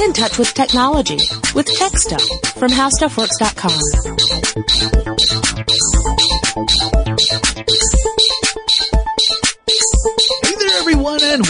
Get in touch with technology with Tech Stuff from HowStuffWorks.com.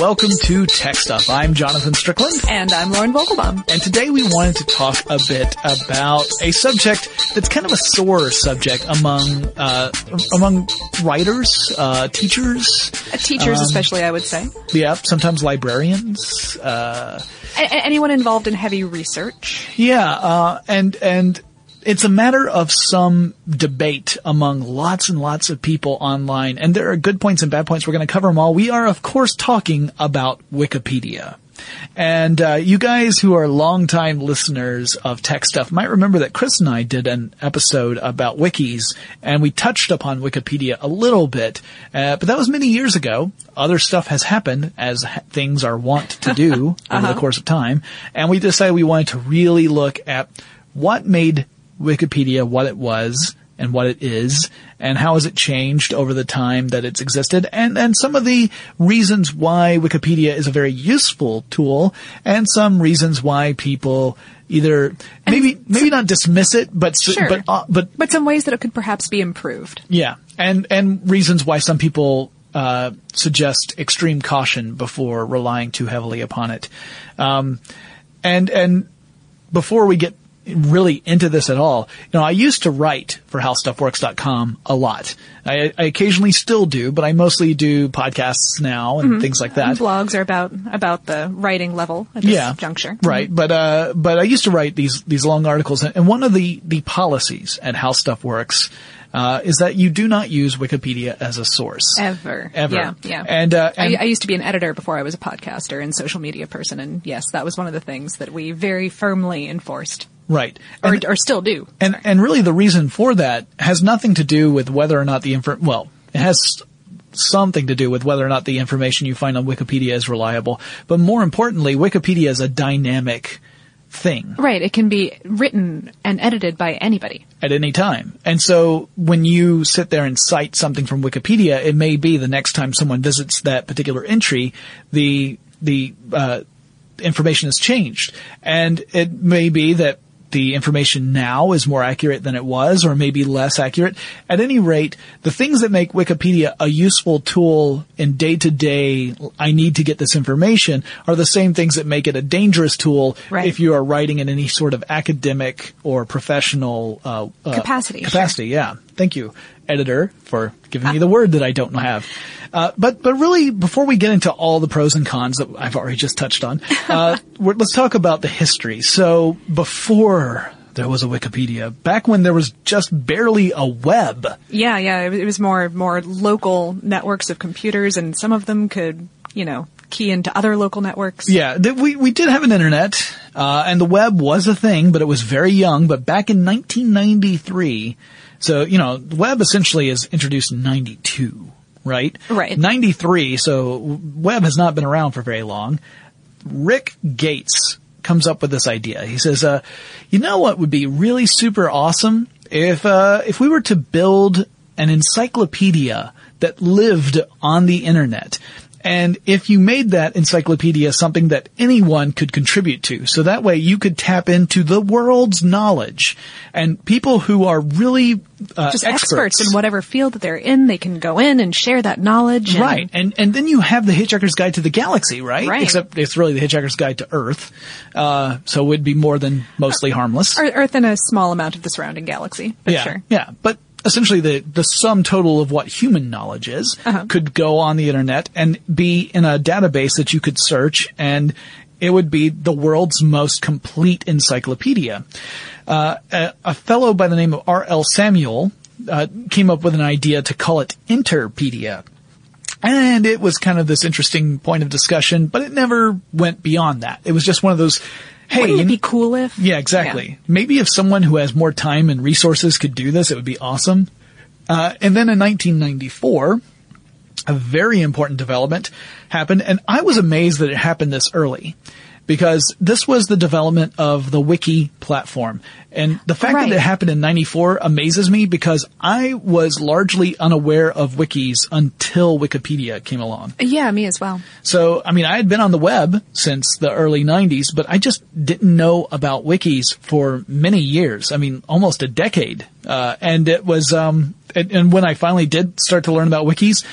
welcome to Tech Stuff. I'm Jonathan Strickland. And I'm Lauren Vogelbaum. And today we wanted to talk a bit about a subject that's kind of a sore subject among, uh, among writers, uh, teachers. Uh, teachers Um, especially, I would say. Yeah, sometimes librarians. Uh, A- anyone involved in heavy research. yeah, uh, and, and it's a matter of some debate among lots and lots of people online. And there are good points and bad points. We're going to cover them all. We are, of course, talking about Wikipedia. And uh, you guys who are longtime listeners of tech stuff might remember that Chris and I did an episode about wikis, and we touched upon Wikipedia a little bit, uh, but that was many years ago. Other stuff has happened, as ha- things are wont to do over the course of time, and we decided we wanted to really look at what made Wikipedia what it was and what it is and how has it changed over the time that it's existed and, and some of the reasons why Wikipedia is a very useful tool and some reasons why people either maybe maybe not dismiss it but Sure. but uh, but But some ways that it could perhaps be improved. yeah and and reasons why some people uh, suggest extreme caution before relying too heavily upon it um, and and before we get really into this at all, you know, I used to write for howstuffworks.com a lot. I, I occasionally still do, but I mostly do podcasts now and things like that. Blogs are about about the writing level at this Yeah, juncture. right. But uh, but I used to write these these long articles, and one of the the policies at How Stuff Works uh, is that you do not use Wikipedia as a source Ever. Ever. Yeah, yeah. And, uh, and I, I used to be an editor before I was a podcaster and social media person, and yes, that was one of the things that we very firmly enforced, right, or, And- or still do. And and really the reason for that has nothing to do with whether or not the info well, it has something to do with whether or not the information you find on Wikipedia is reliable, but more importantly, Wikipedia is a dynamic thing Right. It can be written and edited by anybody. at any time. And so when you sit there and cite something from Wikipedia, it may be the next time someone visits that particular entry, the the uh, information has changed, and it may be that the information now is more accurate than it was, or maybe less accurate. At any rate, the things that make Wikipedia a useful tool in day to day, I need to get this information, are the same things that make it a dangerous tool Right. if you are writing in any sort of academic or professional uh, uh, Capacity, Capacity, yeah. Thank you, editor, for giving me the word that I don't have. Uh, but but really, before we get into all the pros and cons that I've already just touched on, uh, we're, let's talk about the history. So before there was a Wikipedia, back when there was just barely a web. Yeah, yeah. It was- it was more more local networks of computers, and some of them could, you know, key into other local networks. Yeah, th- we we did have an internet, uh, and the web was a thing, but it was very young. But back in 1993, so you know, the web essentially is introduced in 92, right? Right. 93. So web has not been around for very long. Rick Gates comes up with this idea. He says, uh, "You know what would be really super awesome if uh, if we were to build an encyclopedia that lived on the internet." And if you made that encyclopedia something that anyone could contribute to, so that way you could tap into the world's knowledge and people who are really uh, Just experts. in whatever field that they're in, they can go in and share that knowledge. and- Right, and and then you have the Hitchhiker's Guide to the Galaxy, right? Right. Except it's really the Hitchhiker's Guide to Earth, uh, so it would be more than mostly harmless. Earth and a small amount of the surrounding galaxy. Yeah, sure. yeah, but essentially the the sum total of what human knowledge is Uh-huh. could go on the internet and be in a database that you could search, and it would be the world's most complete encyclopedia. Uh, a, a fellow by the name of R. L. Samuel uh, came up with an idea to call it Interpedia. And it was kind of this interesting point of discussion, but it never went beyond that. It was just one of those, hey, Wouldn't it be cool if? yeah, exactly. Maybe if someone who has more time and resources could do this, it would be awesome. Uh, and then in 1994, a very important development happened, and I was amazed that it happened this early. Because this was the development of the wiki platform. And the fact Right. that it happened in 94 amazes me because I was largely unaware of wikis until Wikipedia came along. Yeah, me as well. So, I mean, I had been on the web since the early 90s, but I just didn't know about wikis for many years. I mean, almost a decade. Uh, and it was, um, and, and when I finally did start to learn about wikis,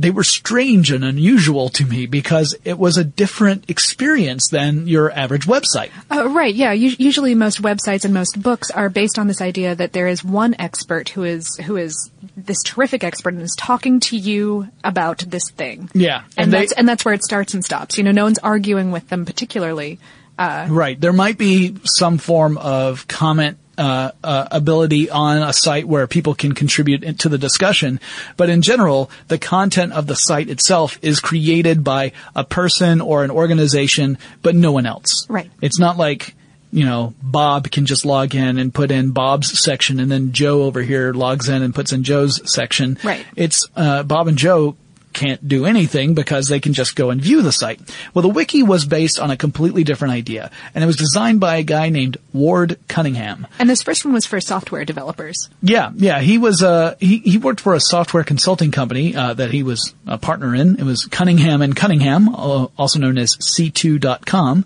they were strange and unusual to me because it was a different experience than your average website. Uh, right, yeah. U- usually most websites and most books are based on this idea that there is one expert who is, who is this terrific expert and is talking to you about this thing. Yeah. And, And they- that's, and that's where it starts and stops. You know, no one's arguing with them particularly. Right. There might be some form of comment uh, uh, ability on a site where people can contribute to the discussion, but in general, the content of the site itself is created by a person or an organization, but no one else. Right. It's not like you know Bob can just log in and put in Bob's section, and then Joe over here logs in and puts in Joe's section. Right. It's uh, Bob and Joe can't do anything because they can just go and view the site. Well, the wiki was based on a completely different idea, and it was designed by a guy named Ward Cunningham. And this first one was for software developers. Yeah, yeah, he was uh he he worked for a software consulting company uh, that he was a partner in. It was Cunningham and Cunningham, uh, also known as C2.com.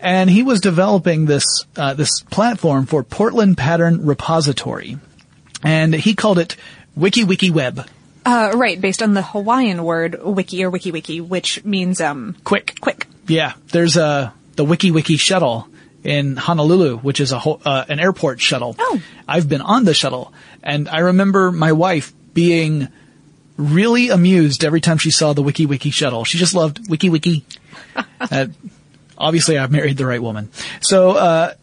And he was developing this uh, this platform for Portland Pattern Repository, and he called it Wiki Wiki Web. Uh, right, based on the Hawaiian word wiki or wiki wiki, which means, um, Quick, quick. Yeah, there's a the Wiki Wiki shuttle in Honolulu, which is a ho- uh, an airport shuttle. Oh. I've been on the shuttle, and I remember my wife being really amused every time she saw the Wiki Wiki shuttle. She just loved Wiki Wiki. uh, obviously, I've married the right woman. So, uh,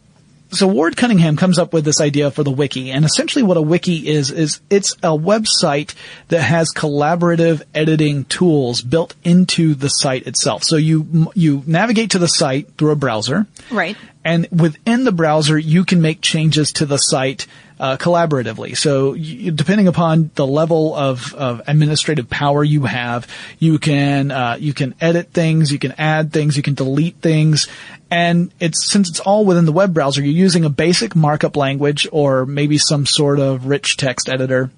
so Ward Cunningham comes up with this idea for the wiki, and essentially what a wiki is is it's a website that has collaborative editing tools built into the site itself. So you you navigate to the site through a browser, Right. and within the browser you can make changes to the site uh, collaboratively. So you, depending upon the level of, of administrative power you have, you can uh, you can edit things, you can add things, you can delete things, and it's since it's all within the web browser, you're using a basic markup language or maybe some sort of rich text editor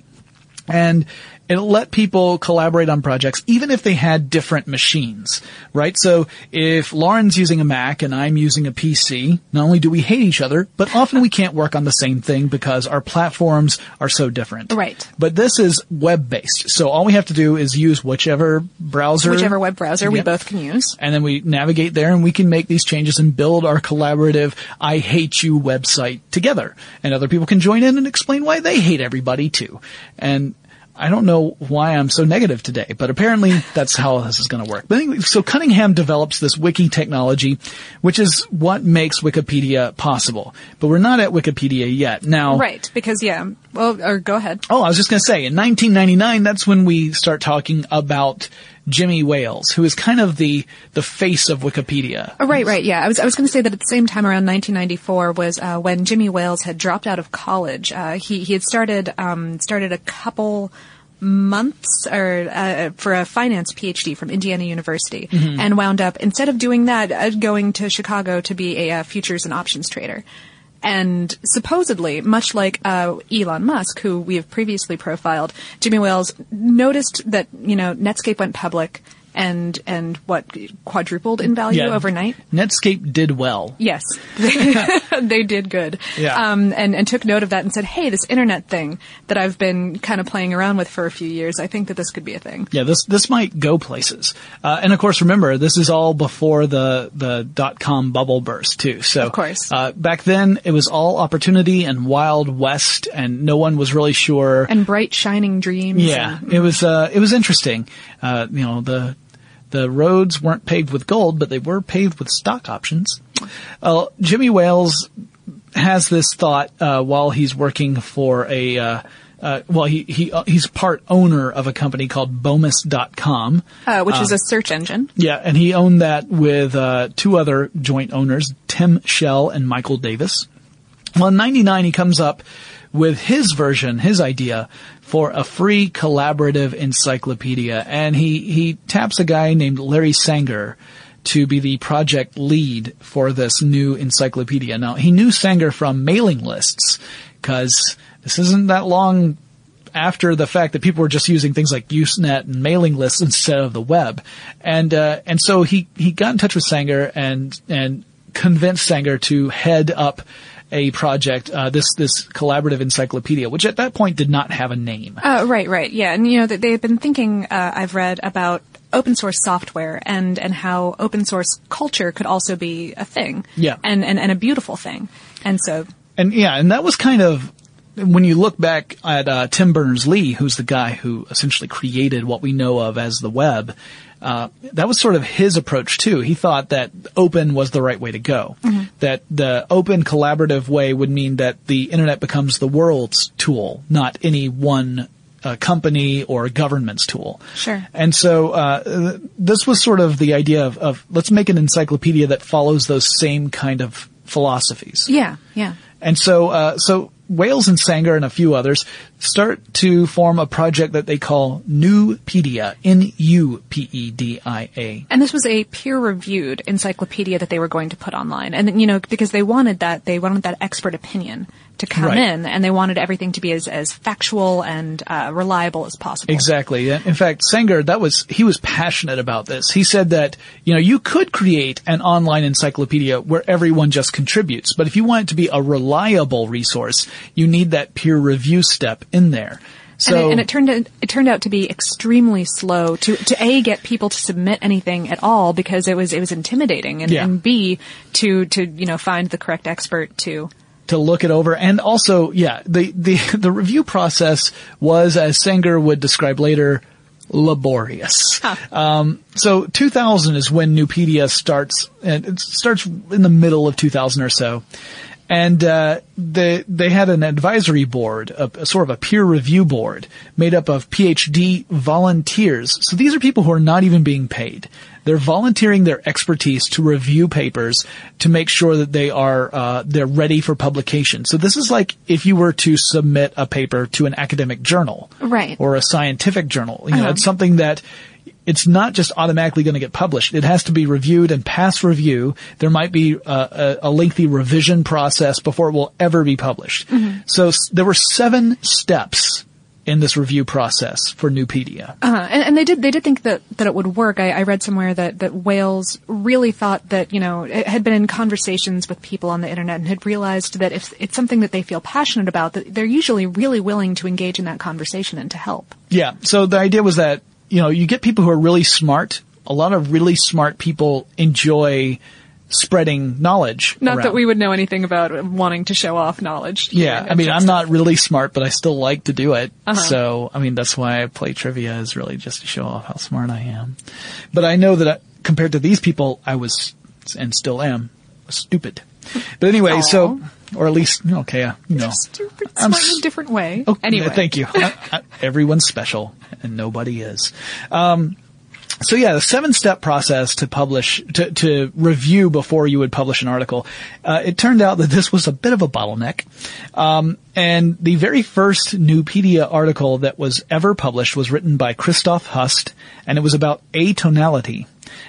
and it'll let people collaborate on projects even if they had different machines, right? So if Lauren's using a Mac and I'm using a PC, not only do we hate each other, but often we can't work on the same thing because our platforms are so different. Right. But this is web based. So all we have to do is use whichever browser. Whichever web browser we Yep. both can use. And then we navigate there and we can make these changes and build our collaborative I hate you website together. And other people can join in and explain why they hate everybody too. And I don't know why I'm so negative today, but apparently that's how this is going to work. But anyway, so Cunningham develops this wiki technology, which is what makes Wikipedia possible. But we're not at Wikipedia yet. Now, Right, because yeah. Well, or go ahead. Oh, I was just going to say, in 1999, that's when we start talking about Jimmy Wales, who is kind of the the face of Wikipedia. Oh, right, right, yeah. I was I was going to say that at the same time around 1994 was uh, when Jimmy Wales had dropped out of college. Uh, he he had started um, started a couple months or uh, for a finance PhD from Indiana University, and wound up instead of doing that, uh, going to Chicago to be a uh, futures and options trader. And supposedly, much like uh, Elon Musk, who we have previously profiled, Jimmy Wales noticed that you know Netscape went public and and what quadrupled in value overnight. Netscape did well. Yes, they did good. Yeah. Um, and, and took note of that and said, hey, this internet thing that I've been kind of playing around with for a few years, I think that this could be a thing. Yeah, this this might go places. Uh, and of course, remember this is all before the the dot com bubble burst too. So Of course. uh, back then it was all opportunity and wild west, and no one was really sure. And bright, shining dreams. Yeah, and- it was uh, it was interesting. Uh, you know the the roads weren't paved with gold, but they were paved with stock options. Uh, Jimmy Wales has this thought uh, while he's working for a. Uh, uh, well, he he uh, he's part owner of a company called Bomis.com. uh, which is a search engine. Yeah, and he owned that with uh, two other joint owners, Tim Shell and Michael Davis. Well, in 99, he comes up with his version, his idea for a free collaborative encyclopedia. And he, he taps a guy named Larry Sanger to be the project lead for this new encyclopedia. Now, he knew Sanger from mailing lists because this isn't that long after the fact that people were just using things like Usenet and mailing lists instead of the web. And, uh, and so he, he got in touch with Sanger and, and convinced Sanger to head up a project, uh, this, this collaborative encyclopedia, which at that point did not have a name. Uh, right, right, yeah. And you know, they- they've been thinking, uh, I've read about open source software and, and how open source culture could also be a thing. Yeah. And, and, and a beautiful thing. And so, And yeah, and that was kind of when you look back at uh, Tim Berners-Lee, who's the guy who essentially created what we know of as the web. Uh, that was sort of his approach too. He thought that open was the right way to go. That the open collaborative way would mean that the internet becomes the world's tool, not any one uh, company or government's tool. Sure. And so uh, th- this was sort of the idea of, of let's make an encyclopedia that follows those same kind of philosophies. yeah, yeah. And so, uh, so Wales and Sanger and a few others start to form a project that they call Nupedia, N-U-P-E-D-I-A. And this was a peer-reviewed encyclopedia that they were going to put online. And, you know, because they wanted that, they wanted that expert opinion to come Right. in, and they wanted everything to be as, as factual and uh, reliable as possible. Exactly. In fact, Sanger, that was, he was passionate about this. He said that, you know, you could create an online encyclopedia where everyone just contributes, but if you want it to be a reliable resource, you need that peer review step in there. So, and, it, and it turned out, it turned out to be extremely slow to to a get people to submit anything at all because it was it was intimidating and, Yeah. and b to to you know find the correct expert to to look it over. And also, yeah, the, the, the review process was, as Sanger would describe later, laborious. Um, so 2000 is when Nupedia starts, and it starts in the middle of 2000 or so. And uh, they they had an advisory board, a, a sort of a peer review board, made up of PhD volunteers. So these are people who are not even being paid. They're volunteering their expertise to review papers to make sure that they are uh, they're ready for publication. So this is like if you were to submit a paper to an academic journal, Right. or a scientific journal. You know, Uh-huh. it's something that it's not just automatically going to get published. It has to be reviewed and pass review. There might be uh, a, a lengthy revision process before it will ever be published. Mm-hmm. So s- there were seven steps in this review process for Nupedia. Uh, and, and they did they did think that, that it would work. I, I read somewhere that, that Wales really thought that you know it had been in conversations with people on the internet and had realized that if it's something that they feel passionate about, that they're usually really willing to engage in that conversation and to help. Yeah. So the idea was that, you know, you get people who are really smart. A lot of really smart people enjoy spreading knowledge. Not that we would know anything about wanting to show off knowledge. Yeah, I mean, I'm not really smart, but I still like to do it. Uh-huh. So, I mean, that's why I play trivia is really just to show off how smart I am. But I know that I, compared to these people, I was, and still am, stupid. But anyway, so, or at least, okay, uh, you know. Stupid, I'm smart in a different way. Oh, anyway, thank you. I, I, everyone's special, and nobody is. Um, so yeah, the seven-step process to publish, to, to review before you would publish an article. Uh, it turned out that this was a bit of a bottleneck. Um, and the very first Nupedia article that was ever published was written by Christoph Hust, and it was about atonality.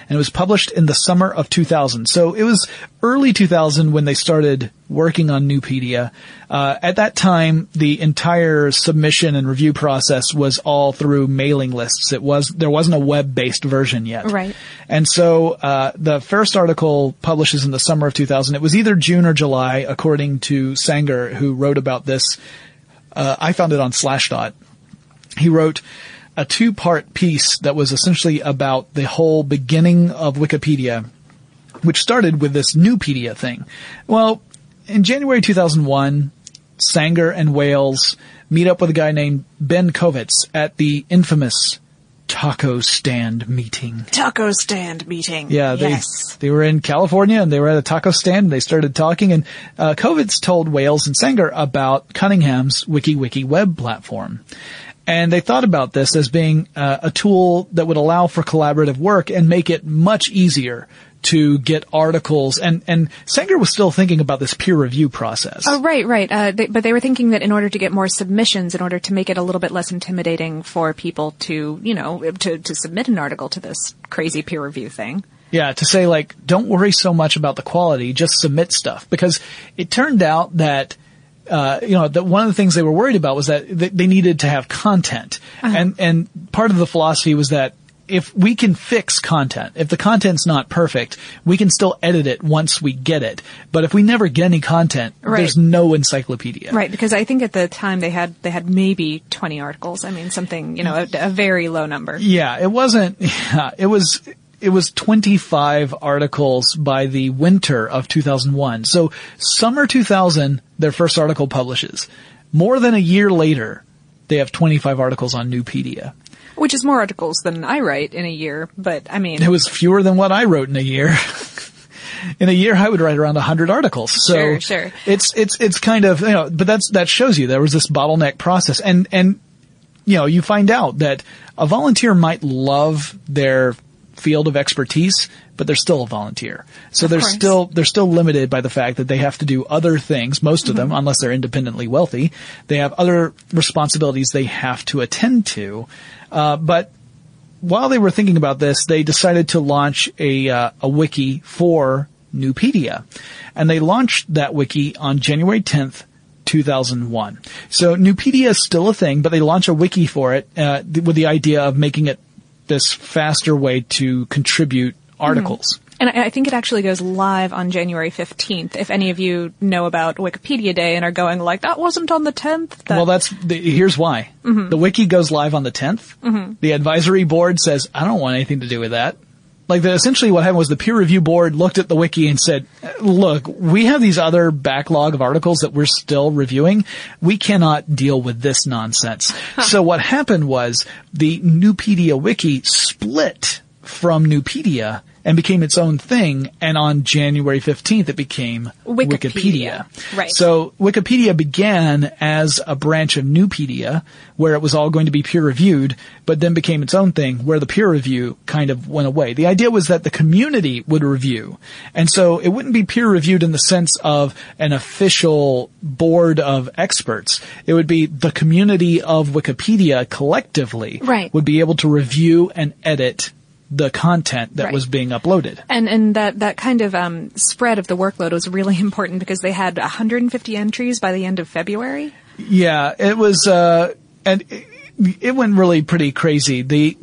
And it was published in the summer of 2000. So it was early 2000 when they started working on Nupedia. Uh, at that time, the entire submission and review process was all through mailing lists. It was, there wasn't a web-based version yet. Right. And so, uh, the first article publishes in the summer of 2000. It was either June or July, according to Sanger, who wrote about this. Uh, I found it on Slashdot. He wrote a two-part piece that was essentially about the whole beginning of Wikipedia, which started with this Nupedia thing. Well, in January 2001, Sanger and Wales meet up with a guy named Ben Kovitz at the infamous taco stand meeting. taco stand meeting. Yeah, they yes. they were in California and they were at a taco stand. And they started talking, and uh, Kovitz told Wales and Sanger about Cunningham's WikiWiki web platform. And they thought about this as being uh, a tool that would allow for collaborative work and make it much easier to get articles. And and Sanger was still thinking about this peer review process. Oh, right, right. Uh, they, but they were thinking that in order to get more submissions, in order to make it a little bit less intimidating for people to, you know, to, to submit an article to this crazy peer review thing. Yeah, to say like, don't worry so much about the quality, just submit stuff. Because it turned out that, uh, you know, that one of the things they were worried about was that they needed to have content. And, and part of the philosophy was that if we can fix content, if the content's not perfect, we can still edit it once we get it. But if we never get any content, Right. there's no encyclopedia. Right, because I think at the time they had they had maybe 20 articles. I mean, something you know, a, a very low number. Yeah, it wasn't. Yeah, it was. It was 25 articles by the winter of 2001. So summer 2000, their first article publishes. More than a year later, they have 25 articles on Nupedia. Which is more articles than I write in a year, but I mean, It was fewer than what I wrote in a year. in a year, I would write around 100 articles. So Sure, sure. it's it's it's kind of you know, but that's that shows you there was this bottleneck process, and and you know you find out that a volunteer might love their field of expertise, but they're still a volunteer. So Of they're course. still they're still limited by the fact that they have to do other things. Most of Mm-hmm. them, unless they're independently wealthy, they have other responsibilities they have to attend to. Uh, but while they were thinking about this, they decided to launch a uh, a wiki for Nupedia, and they launched that wiki on January 10th. 2001. So Nupedia is still a thing, but they launch a wiki for it uh, th- with the idea of making it this faster way to contribute mm-hmm. articles. and I, think it actually goes live on January 15th. If any of you know about Wikipedia Day and are going like, that wasn't on the 10th. That, Well, that's the, here's why. Mm-hmm. The wiki goes live on the 10th. Mm-hmm. The advisory board says, "I don't want anything to do with that." Like the, essentially what happened was the peer review board looked at the wiki and said, "Look, we have these other backlog of articles that we're still reviewing. We cannot deal with this nonsense." so what happened was the Nupedia wiki split from Nupedia and became its own thing. And on January 15th, it became Wikipedia. Right. So Wikipedia began as a branch of Nupedia, where it was all going to be peer reviewed, but then became its own thing, where the peer review kind of went away. The idea was that the community would review, and so it wouldn't be peer reviewed in the sense of an official board of experts. It would be the community of Wikipedia collectively Right. would be able to review and edit the content that Right. was being uploaded. And and that that kind of um, spread of the workload was really important because they had 150 entries by the end of February. Yeah, it was, uh, and it, it went really pretty crazy. The,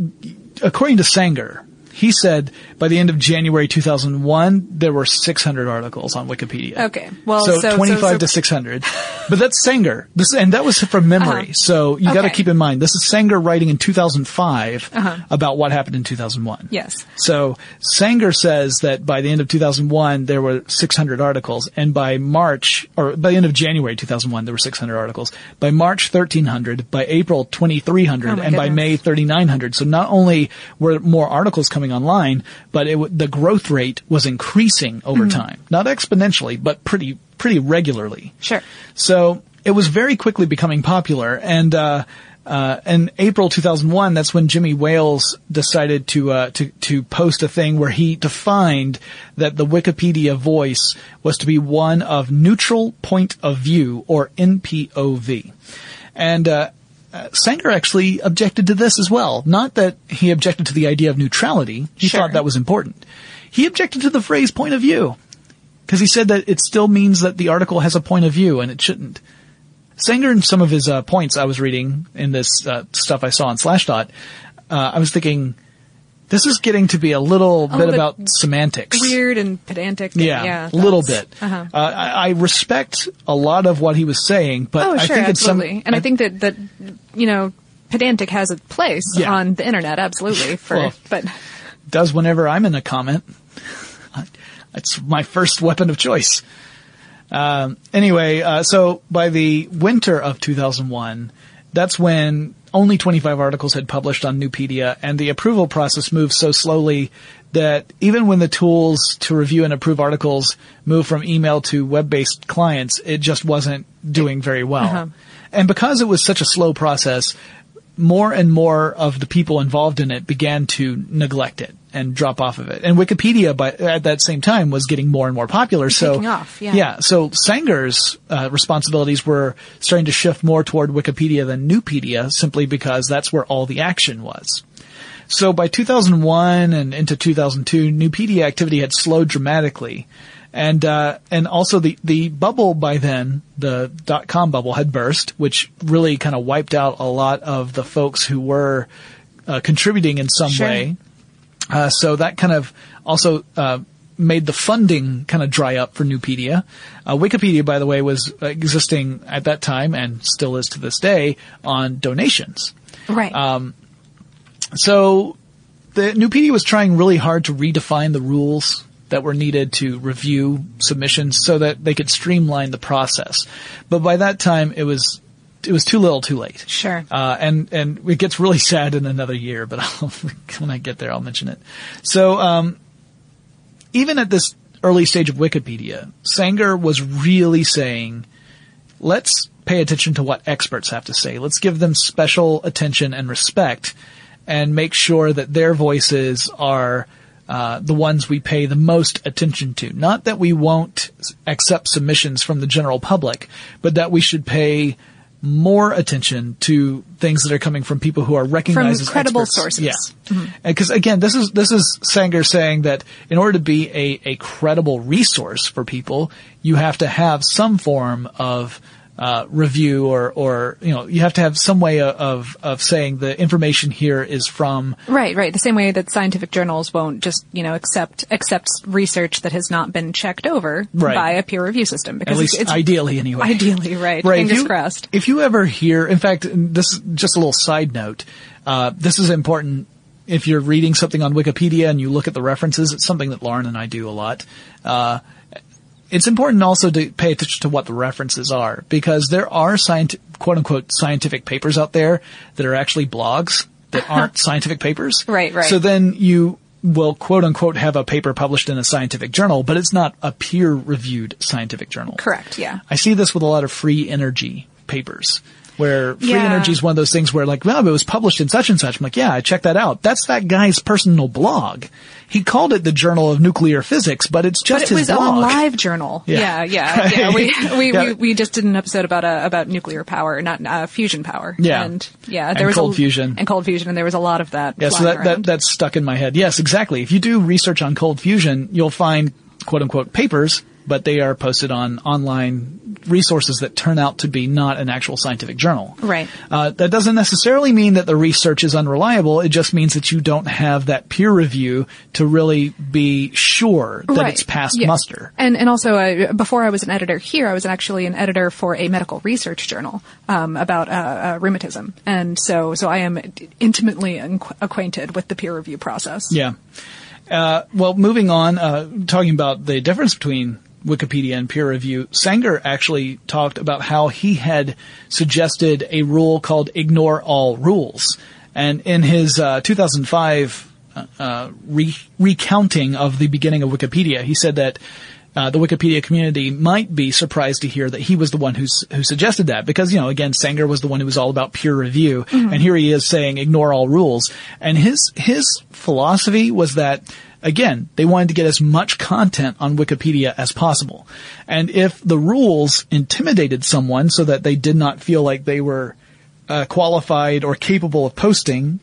according to Sanger, he said by the end of January 2001, there were 600 articles on Wikipedia. Okay, well, so, so- 25 so- so- to 600. But that's Sanger. This, and that was from memory. Uh-huh. So you got to keep in mind, this is Sanger writing in 2005 Uh-huh. about what happened in 2001. Yes. So Sanger says that by the end of 2001 there were 600 articles, and by March or by the end of January 2001 there were 600 articles. By March 1300, by April 2300, Oh and by. May 3900. So not only were more articles coming online, but it, w- the growth rate was increasing over Mm-hmm. time, not exponentially, but pretty pretty regularly. Sure. So it was very quickly becoming popular, and uh, uh, in April 2001, that's when Jimmy Wales decided to uh, to to post a thing where he defined that the Wikipedia voice was to be one of neutral point of view or NPOV, and. Uh, uh, Sanger actually objected to this as well. Not that he objected to the idea of neutrality. He Sure. thought that was important. He objected to the phrase point of view. Because he said that it still means that the article has a point of view and it shouldn't. Sanger and some of his uh, points I was reading in this uh, stuff I saw on Slashdot, uh, I was thinking, this is getting to be a little bit little bit about semantics. Weird and pedantic. and- Yeah, yeah a little bit. Uh-huh. Uh, I, I respect a lot of what he was saying, but Oh, I sure, think it's some. absolutely. and I, think that that you know, pedantic has a place Yeah. on the internet, absolutely. For Well, but does whenever I'm in a comment. It's my first weapon of choice. Um, anyway, uh, so by the winter of 2001, that's when only 25 articles had published on Nupedia, and the approval process moved so slowly that even when the tools to review and approve articles moved from email to web-based clients, it just wasn't doing very well. Uh-huh. And because it was such a slow process, more and more of the people involved in it began to neglect it and drop off of it. And Wikipedia, by, at that same time, was getting more and more popular. So, off, yeah. So Sanger's uh, responsibilities were starting to shift more toward Wikipedia than Nupedia, simply because that's where all the action was. So by 2001 and into 2002, Nupedia activity had slowed dramatically. And, uh, and also the, the bubble by then, the dot com bubble had burst, which really kind of wiped out a lot of the folks who were, uh, contributing in some Sure. way. Uh, so that kind of also uh, made the funding kind of dry up for Nupedia. Uh, Wikipedia, by the way, was existing at that time and still is to this day on donations. Right. Um, So the Nupedia was trying really hard to redefine the rules that were needed to review submissions so that they could streamline the process. But by that time, it was it was too little, too late. Sure. Uh, and and it gets really sad in another year, but I'll, when I get there, I'll mention it. So um, even at this early stage of Wikipedia, Sanger was really saying, let's pay attention to what experts have to say. Let's give them special attention and respect and make sure that their voices are uh, the ones we pay the most attention to. Not that we won't accept submissions from the general public, but that we should pay more attention to things that are coming from people who are recognized as credible experts. sources. Mm-hmm. Yeah. Because again, this is this is Sanger saying that in order to be a, a credible resource for people, you have to have some form of uh, review or or you know you have to have some way of of saying the information here is from Right, right. The same way that scientific journals won't just, you know, accept accept research that has not been checked over Right. by a peer review system. Because at least it's, ideally anyway. ideally right. Right. Fingers if you, crossed. If you ever hear, in fact, this is just a little side note. Uh, this is important. If you're reading something on Wikipedia and you look at the references, it's something that Lauren and I do a lot. Uh, it's important also to pay attention to what the references are because there are scient- quote unquote scientific papers out there that are actually blogs that aren't scientific papers. Right, right. So then you will quote unquote have a paper published in a scientific journal, but it's not a peer reviewed scientific journal. Correct, yeah. I see this with a lot of free energy papers where free Yeah. energy is one of those things where like, well, it was published in such and such. I'm like, yeah, I checked that out. That's that guy's personal blog. He called it the Journal of Nuclear Physics, but it's just But it his blog. on Live Journal. Yeah. Yeah, yeah, yeah. We, we, Yeah. we, we just did an episode about uh, about nuclear power, not uh, fusion power. Yeah. and yeah, And there was cold a, fusion. and cold fusion, and there was a lot of that. Yeah, so that, that, that's stuck in my head. Yes, exactly. If you do research on cold fusion, you'll find quote unquote papers, but they are posted on online resources that turn out to be not an actual scientific journal. Right. Uh, that doesn't necessarily mean that the research is unreliable. It just means that you don't have that peer review to really be sure that Right. it's passed Yeah. muster. And and also uh, before I was an editor here, I was actually an editor for a medical research journal um, about uh, uh, rheumatism, and so so I am intimately acquainted with the peer review process. Yeah. Uh, well, moving on, uh, talking about the difference between Wikipedia and peer review, Sanger actually talked about how he had suggested a rule called ignore all rules. And in his uh, 2005 uh, re- recounting of the beginning of Wikipedia, he said that uh, the Wikipedia community might be surprised to hear that he was the one who's, who suggested that because, you know, again, Sanger was the one who was all about peer review and here he is saying ignore all rules. And his, his philosophy was that, again, they wanted to get as much content on Wikipedia as possible. And if the rules intimidated someone so that they did not feel like they were uh, qualified or capable of posting,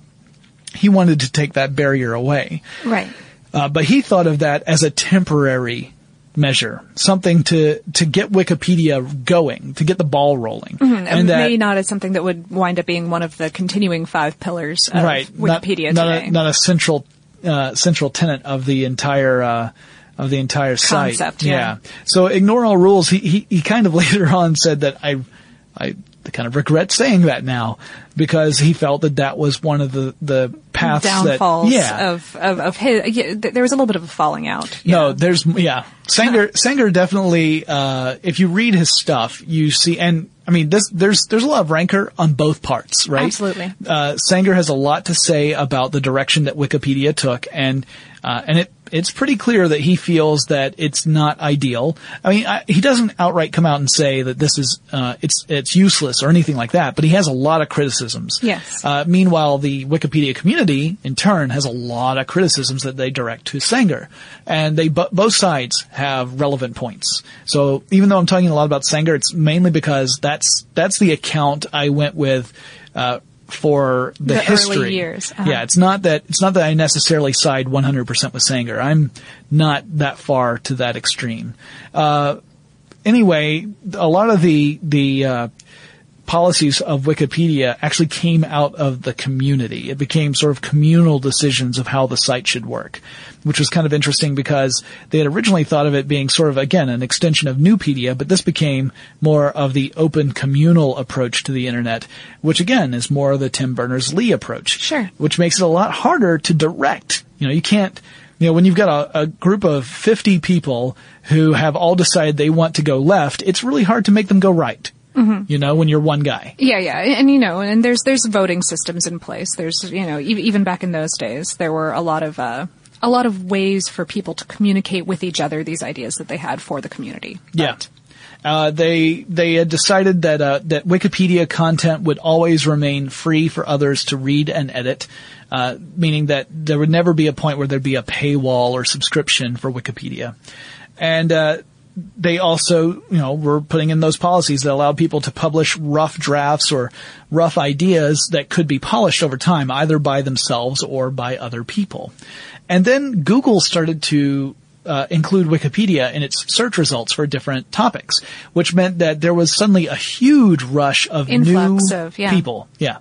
he wanted to take that barrier away. Right. Uh, but he thought of that as a temporary measure, something to to get Wikipedia going, to get the ball rolling, And that maybe not as something that would wind up being one of the continuing five pillars of right, Wikipedia not, not today. a, not a central uh, central tenet of the entire. Uh, of the entire site, Concept, yeah. So ignore all rules. He, he he kind of later on said that I I kind of regret saying that now because he felt that that was one of the the paths Downfalls that yeah of, of, of his, yeah, there was a little bit of a falling out. No, Yeah. there's yeah. Sanger Sanger definitely. Uh, if you read his stuff, you see, and I mean, this there's there's a lot of rancor on both parts, right? Absolutely. Uh, Sanger has a lot to say about the direction that Wikipedia took, and uh, and it it's pretty clear that he feels that it's not ideal. I mean, I, he doesn't outright come out and say that this is uh, it's it's useless or anything like that, but he has a lot of criticisms. Yes. Uh, meanwhile, the Wikipedia community, in turn, has a lot of criticisms that they direct to Sanger, and they bo- both sides have relevant points. So even though I'm talking a lot about Sanger, it's mainly because that's that's the account I went with. Uh, for the, The early history. years, uh-huh. Yeah, it's not that it's not that I necessarily side 100% with Sanger. I'm not that far to that extreme. Uh, anyway, a lot of the the uh, policies of Wikipedia actually came out of the community. It became sort of communal decisions of how the site should work, which was kind of interesting because they had originally thought of it being sort of, again, an extension of Nupedia, but this became more of the open communal approach to the internet, which again is more of the Tim Berners-Lee approach. Sure. Which makes it a lot harder to direct. You know, you can't, you know, when you've got a, a group of 50 people who have all decided they want to go left, it's really hard to make them go right. You know, when you're one guy. Yeah, yeah, and you know, and there's there's voting systems in place. There's you know, e- even back in those days, there were a lot of uh, a lot of ways for people to communicate with each other these ideas that they had for the community. Yeah. Uh, they they had decided that uh, that Wikipedia content would always remain free for others to read and edit, uh, meaning that there would never be a point where there'd be a paywall or subscription for Wikipedia, and uh, they also you know were putting in those policies that allowed people to publish rough drafts or rough ideas that could be polished over time, either by themselves or by other people, and then Google started to uh, include Wikipedia in its search results for different topics, which meant that there was suddenly a huge rush of Influx new of, yeah. people. Yeah,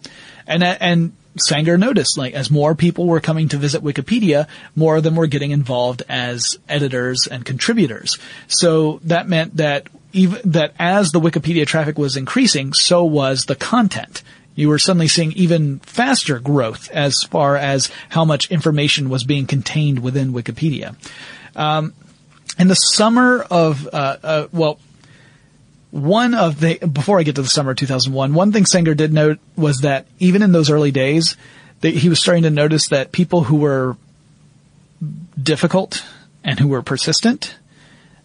and uh, and Sanger noticed like as more people were coming to visit Wikipedia, more of them were getting involved as editors and contributors. So that meant that even that as the Wikipedia traffic was increasing, so was the content. You were suddenly seeing even faster growth as far as how much information was being contained within Wikipedia in the summer of uh, uh, well one of the before I get to the summer of 2001 one thing Sanger did note was that even in those early days he was starting to notice that people who were difficult and who were persistent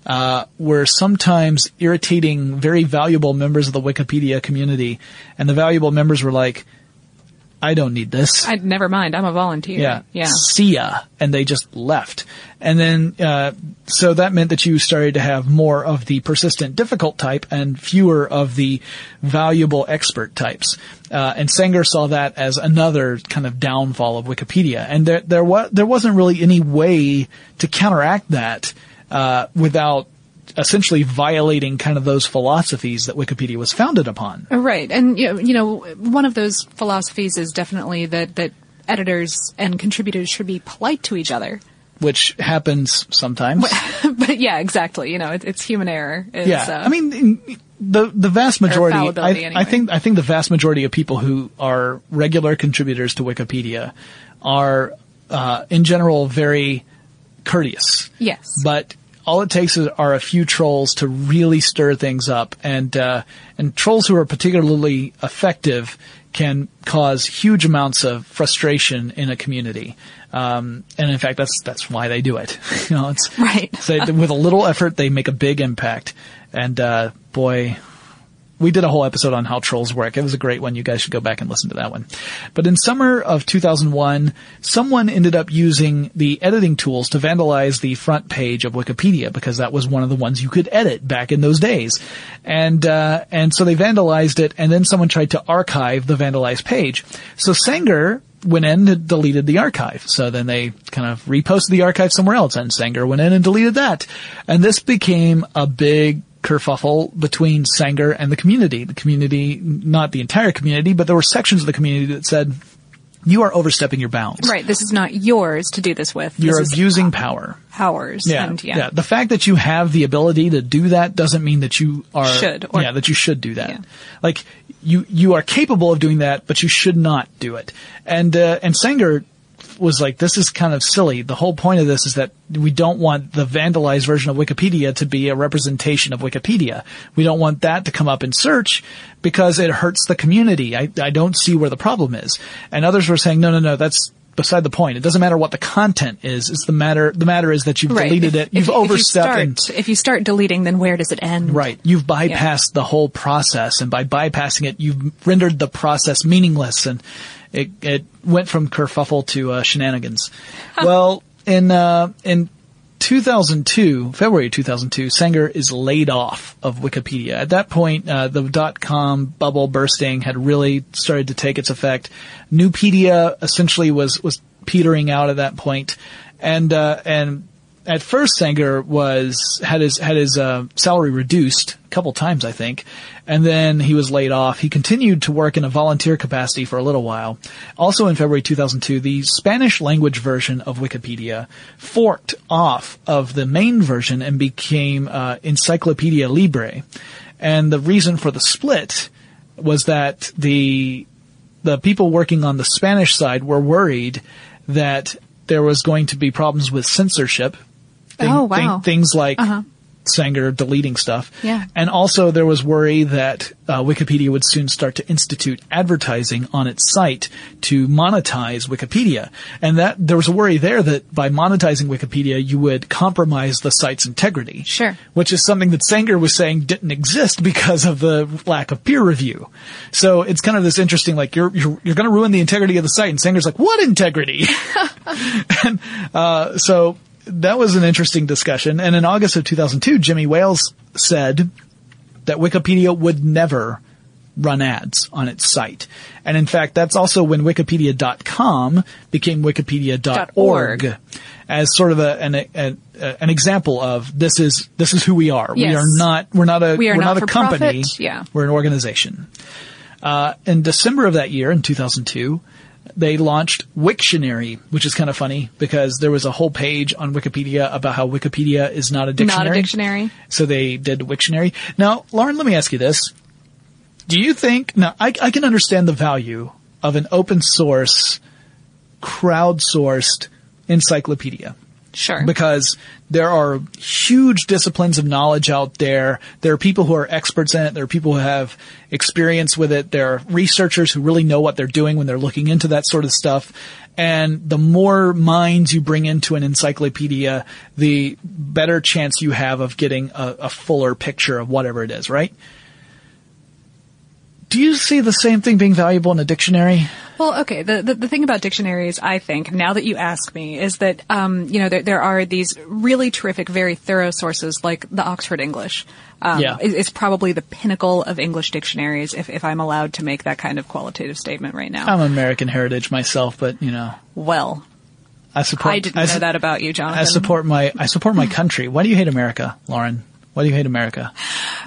uh, were sometimes irritating very valuable members of the Wikipedia community. And the valuable members were like I don't need this I never mind. I'm a volunteer. yeah. yeah. See ya. And they just left. And then, uh, so that meant that you started to have more of the persistent difficult type and fewer of the valuable expert types. Uh, and Sanger saw that as another kind of downfall of Wikipedia. And there, there was, there wasn't really any way to counteract that, uh, without essentially violating kind of those philosophies that Wikipedia was founded upon. Right, and you know, you know, one of those philosophies is definitely that that editors and contributors should be polite to each other. Which happens sometimes. but yeah, exactly. You know, it, it's human error. Is, Yeah, uh, I mean the the vast majority. I, anyway. I think I think the vast majority of people who are regular contributors to Wikipedia are, uh, in general, very courteous. yes, But all it takes is, are a few trolls to really stir things up, and uh, and trolls who are particularly effective can cause huge amounts of frustration in a community. Um, and in fact, that's that's why they do it. you know, it's Right. so with a little effort, they make a big impact. And uh, boy, we did a whole episode on how trolls work. It was a great one. You guys should go back and listen to that one. But in summer of 2001, someone ended up using the editing tools to vandalize the front page of Wikipedia because that was one of the ones you could edit back in those days. And, uh, and so they vandalized it and then someone tried to archive the vandalized page. So Sanger went in and deleted the archive. So then they kind of reposted the archive somewhere else and Sanger went in and deleted that. And this became a big kerfuffle between Sanger and the community. The community, not the entire community, but there were sections of the community that said, you are overstepping your bounds. right. This is not yours to do this with. You're this is abusing power. Powers. Yeah, and yeah. The fact that you have the ability to do that doesn't mean that you are Should, or- yeah that you should do that. Yeah. Like you you are capable of doing that, but you should not do it. And uh, and Sanger was like, this is kind of silly. The whole point of this is that we don't want the vandalized version of Wikipedia to be a representation of Wikipedia. We don't want that to come up in search because it hurts the community. I, I don't see where the problem is. And others were saying, no, no, no, that's beside the point. It doesn't matter what the content is. It's the matter, the matter is that you've Right. deleted it. You've if, overstepped If and you, start, if you start deleting, then where does it end? Right. You've bypassed the whole process and by bypassing it, you've rendered the process meaningless and it, it went from kerfuffle to uh, shenanigans. well, in, uh, in 2002, February 2002, Sanger is laid off of Wikipedia. At that point, uh, the dot-com bubble bursting had really started to take its effect. Nupedia essentially was was petering out at that point, and uh, and at first Sanger was had his had his uh, salary reduced a couple times, I think, and then he was laid off. He continued to work in a volunteer capacity for a little while. Also in February 2002, the Spanish language version of Wikipedia forked off of the main version and became uh, Encyclopedia Libre. And the reason for the split was that the the people working on the Spanish side were worried that there was going to be problems with censorship Thing, Oh, wow. thing- things like Uh-huh. Sanger deleting stuff. Yeah. And also there was worry that uh, Wikipedia would soon start to institute advertising on its site to monetize Wikipedia. And that there was a worry there that by monetizing Wikipedia you would compromise the site's integrity. Sure. Which is something that Sanger was saying didn't exist because of the lack of peer review. So it's kind of this interesting like you're you're, you're going to ruin the integrity of the site and Sanger's like what integrity? and uh, so that was an interesting discussion. And in August of 2002, Jimmy Wales said that Wikipedia would never run ads on its site. And in fact, that's also when wikipedia.com became wikipedia.org .org. as sort of a, an, a, a, an example of this is, this is who we are. We are not, we're not a, We are we're not a not-for-profit, company. yeah. We're an organization. Uh, in December of that year, in 2002, they launched Wiktionary, which is kind of funny because there was a whole page on Wikipedia about how Wikipedia is not a dictionary. Not a dictionary. So they did Wiktionary. Now, Lauren, let me ask you this. Do you think, now I, I can understand the value of an open source, crowdsourced encyclopedia Sure. because there are huge disciplines of knowledge out there. There are people who are experts in it. There are people who have experience with it. There are researchers who really know what they're doing when they're looking into that sort of stuff. And the more minds you bring into an encyclopedia, the better chance you have of getting a, a fuller picture of whatever it is, right? Do you see the same thing being valuable in a dictionary? Well, okay. The, the the thing about dictionaries, I think, now that you ask me, is that um, you know there there are these really terrific, very thorough sources like the Oxford English. Um, Yeah. is, is probably the pinnacle of English dictionaries, if if I'm allowed to make that kind of qualitative statement right now. I'm American heritage myself, but you know, well, I support. I didn't know su- that about you, Jonathan. I support my I support my country. Why do you hate America, Lauren? Why do you hate America?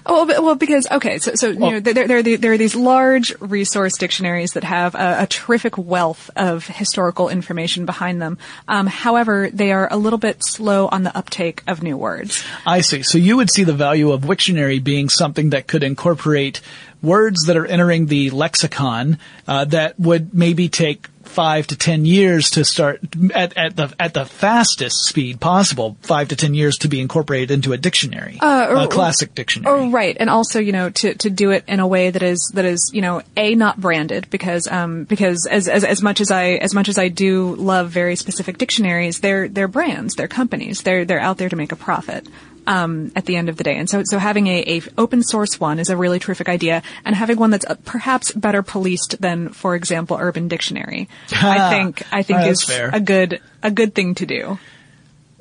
Oh, well, because okay, so so you know there there are, the, there are these large resource dictionaries that have a, a terrific wealth of historical information behind them. Um, however, they are a little bit slow on the uptake of new words. I see. So you would see the value of Wiktionary being something that could incorporate words that are entering the lexicon uh, that would maybe take five to ten years to start at, at the at the fastest speed possible. Five to ten years to be incorporated into a dictionary, a classic dictionary. Oh, right, and also you know to, to do it in a way that is that is you know a not branded because um because as, as as much as I as much as I do love very specific dictionaries, they're they're brands, they're companies, they're they're out there to make a profit. Um, at the end of the day, and so so having a, a open source one is a really terrific idea, and having one that's uh, perhaps better policed than, for example, Urban Dictionary, I think I think right, is a good a good thing to do.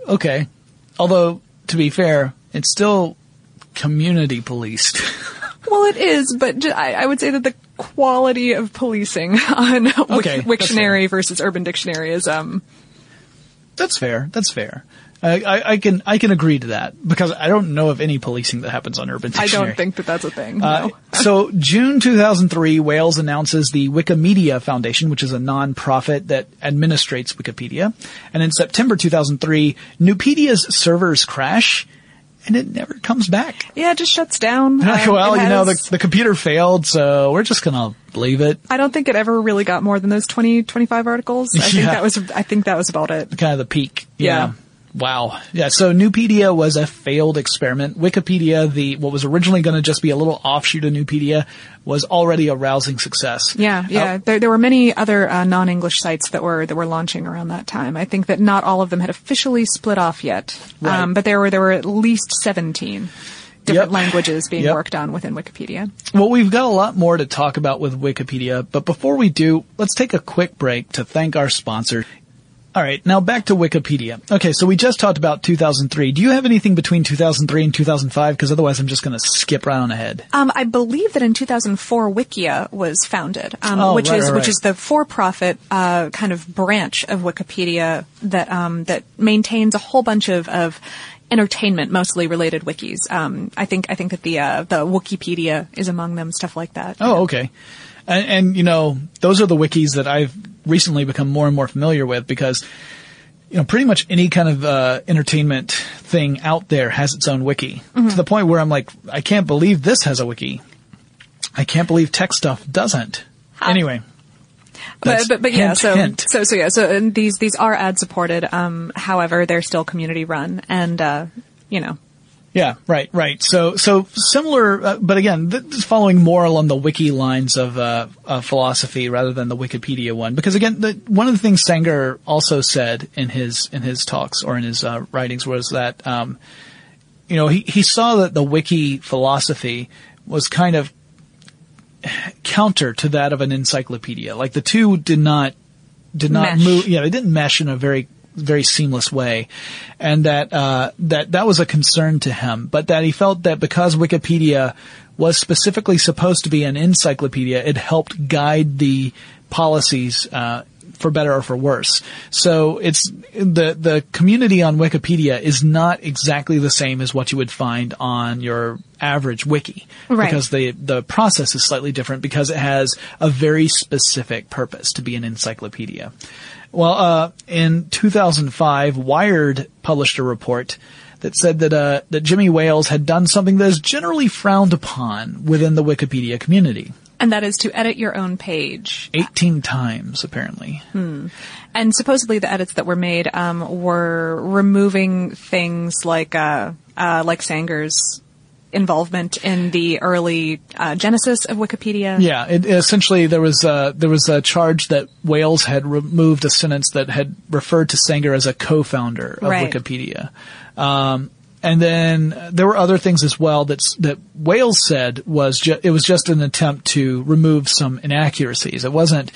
Okay, although to be fair, it's still community policed. Well, it is, but j- I, I would say that the quality of policing on Okay, Wiktionary versus Urban Dictionary is um That's fair. That's fair. I, I, I can I can agree to that because I don't know of any policing that happens on Urban I don't think that that's a thing. Uh, so June 2003, Wales announces the Wikimedia Foundation, which is a non-profit that administrates Wikipedia. And in September 2003, Nupedia's servers crash, and it never comes back. Yeah, it just shuts down. Like, Um, well, it you know, the, the computer failed, so we're just gonna leave it. I don't think it ever really got more than those 20, 25 articles. I think that was I think that was about it. kind of the peak. Yeah. Wow. Yeah. So Nupedia was a failed experiment. Wikipedia, the what was originally going to just be a little offshoot of Nupedia, was already a rousing success. Yeah, yeah. Uh, there, there were many other uh, non-English sites that were that were launching around that time. I think that not all of them had officially split off yet, Right. um, but there were there were at least seventeen different Yep. languages being Yep. worked on within Wikipedia. Well, we've got a lot more to talk about with Wikipedia, but before we do, let's take a quick break to thank our sponsor. All right, now back to Wikipedia. Okay, so we just talked about 2003. Do you have anything between 2003 and 2005? Because otherwise, I'm just going to skip right on ahead. Um, I believe that in 2004, Wikia was founded, um, Oh, which right, is right, which is the for-profit uh, kind of branch of Wikipedia that um, that maintains a whole bunch of, of entertainment, mostly related wikis. Um, I think I think that the uh, the Wookieepedia is among them, stuff like that. Oh, okay. And, and you know, those are the wikis that I've recently become more and more familiar with because, you know, pretty much any kind of uh, entertainment thing out there has its own wiki to the point where I'm like, I can't believe this has a wiki. I can't believe tech stuff doesn't. Anyway. But, but, but yeah, hint, so, hint. so, so yeah, so and these, these are ad supported. Um, however, they're still community run and, uh, you know, Yeah, right, right. So, so similar, uh, but again, th- following more along the wiki lines of, uh, of philosophy rather than the Wikipedia one. Because again, the, one of the things Sanger also said in his in his talks or in his uh, writings was that, um, you know, he he saw that the wiki philosophy was kind of counter to that of an encyclopedia. Like the two did not did not Mesh. move. Yeah, they didn't mesh in a very very seamless way, and that uh, that that was a concern to him. But that he felt that because Wikipedia was specifically supposed to be an encyclopedia, it helped guide the policies. Uh, for better or for worse. So it's the the community on Wikipedia is not exactly the same as what you would find on your average wiki Right. because the the process is slightly different because it has a very specific purpose to be an encyclopedia. Well, uh, in 2005, Wired published a report that said that uh, that Jimmy Wales had done something that is generally frowned upon within the Wikipedia community. and that is to edit your own page. 18 times, apparently. And supposedly the edits that were made um, were removing things like uh, uh, like Sanger's involvement in the early uh, genesis of Wikipedia. Yeah, it, essentially there was uh, there was a charge that Wales had removed a sentence that had referred to Sanger as a co-founder of Right. Wikipedia, um, and then there were other things as well that's, that Wales said was ju- it was just an attempt to remove some inaccuracies. It wasn't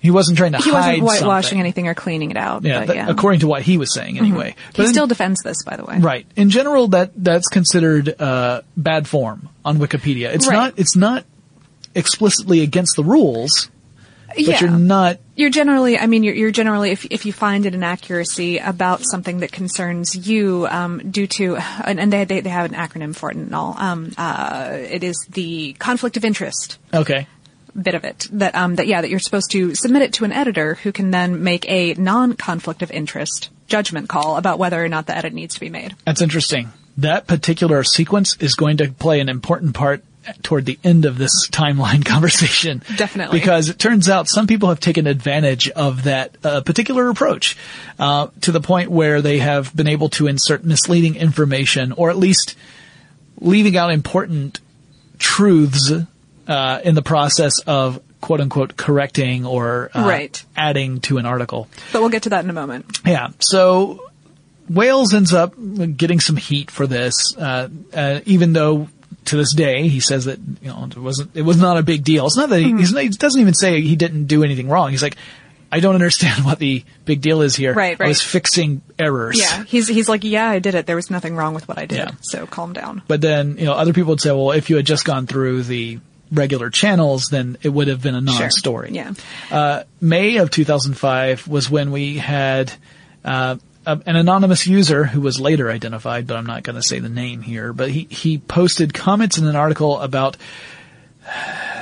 he wasn't trying to He wasn't whitewashing something. anything or cleaning it out. Yeah, that- yeah. Mm-hmm. according to what he was saying anyway. he in- still defends this, by the way. Right. In general, that that's considered uh, bad form on Wikipedia. It's Right. not. It's not explicitly against the rules, but yeah. you're not. You're generally, I mean, you're, you're generally, if, if you find an inaccuracy about something that concerns you, um, due to, and, and they, they, they have an acronym for it and all, um, uh, it is the conflict of interest Okay. Bit of it. That, um, that, yeah, that you're supposed to submit it to an editor who can then make a non-conflict of interest judgment call about whether or not the edit needs to be made. That's interesting. That particular sequence is going to play an important part toward the end of this timeline conversation. Definitely. Because it turns out some people have taken advantage of that uh, particular approach uh, to the point where they have been able to insert misleading information or at least leaving out important truths uh, in the process of quote unquote correcting or uh, Right. adding to an article. But we'll get to that in a moment. Yeah. So Wales ends up getting some heat for this, uh, uh, even though to this day he says that you know it wasn't it was not a big deal. It's not that he, he's not, he doesn't even say he didn't do anything wrong. He's like, I don't understand what the big deal is here. Right, right. I was fixing errors. Yeah, he's he's like, yeah, I did it. There was nothing wrong with what I did. Yeah. So calm down. But then you know other people would say, well, if you had just gone through the regular channels, then it would have been a non-story. Yeah. Uh, May of 2005 was when we had uh, a, an anonymous user who was later identified, but I'm not going to say the name here. But he he posted comments in an article about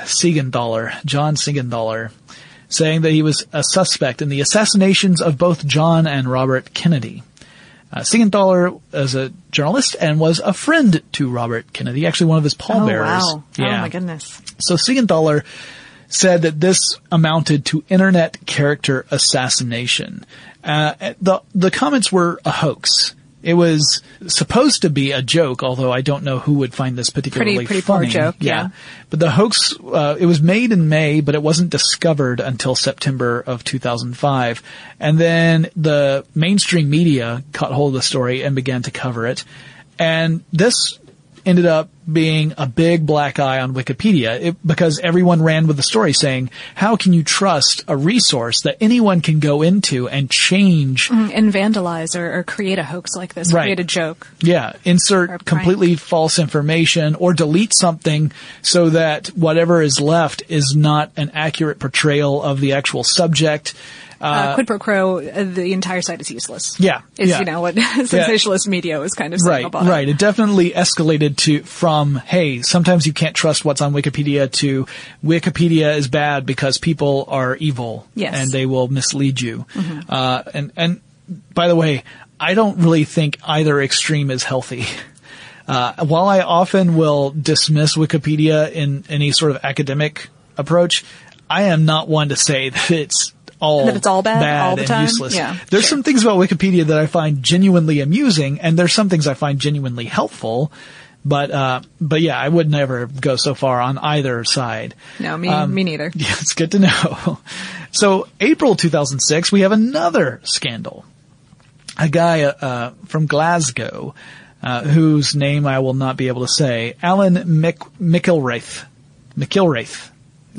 Siegenthaler, John Siegenthaler, saying that he was a suspect in the assassinations of both John and Robert Kennedy. Uh, Siegenthaler is a journalist and was a friend to Robert Kennedy, actually one of his pallbearers. Oh wow! Yeah. Oh my goodness. So Siegenthaler said that this amounted to internet character assassination. Uh, the the comments were a hoax. It was supposed to be a joke, although I don't know who would find this particularly Pretty- pretty poor funny. joke, yeah. But the hoax, uh, it was made in May, but it wasn't discovered until September of 2005. And then the mainstream media caught hold of the story and began to cover it. And this ended up being a big black eye on Wikipedia it, because everyone ran with the story saying, how can you trust a resource that anyone can go into and change? Mm-hmm. and vandalize or, or create a hoax like this, Right. create a joke. Yeah, insert completely false information or delete something so that whatever is left is not an accurate portrayal of the actual subject. Uh, quid pro quo, uh, the entire site is useless. Yeah, Is, yeah. you know, what sensationalist media was kind of saying Right, about it. right. It definitely escalated to from hey, sometimes you can't trust what's on Wikipedia to Wikipedia is bad because people are evil Yes. Mm-hmm. and they will mislead you. Uh, and and by the way, I don't really think either extreme is healthy. Uh, while I often will dismiss Wikipedia in any sort of academic approach, I am not one to say that it's all That it's all bad all the and time? useless. Yeah, There's sure. some things about Wikipedia that I find genuinely amusing, and there's some things I find genuinely helpful. But uh, but yeah, I would never go so far on either side. No, me, Um, me neither. Yeah, it's good to know. So April 2006, we have another scandal. A guy uh, from Glasgow, uh, whose name I will not be able to say, Alan Mc- McIlwraith. McIlwraith.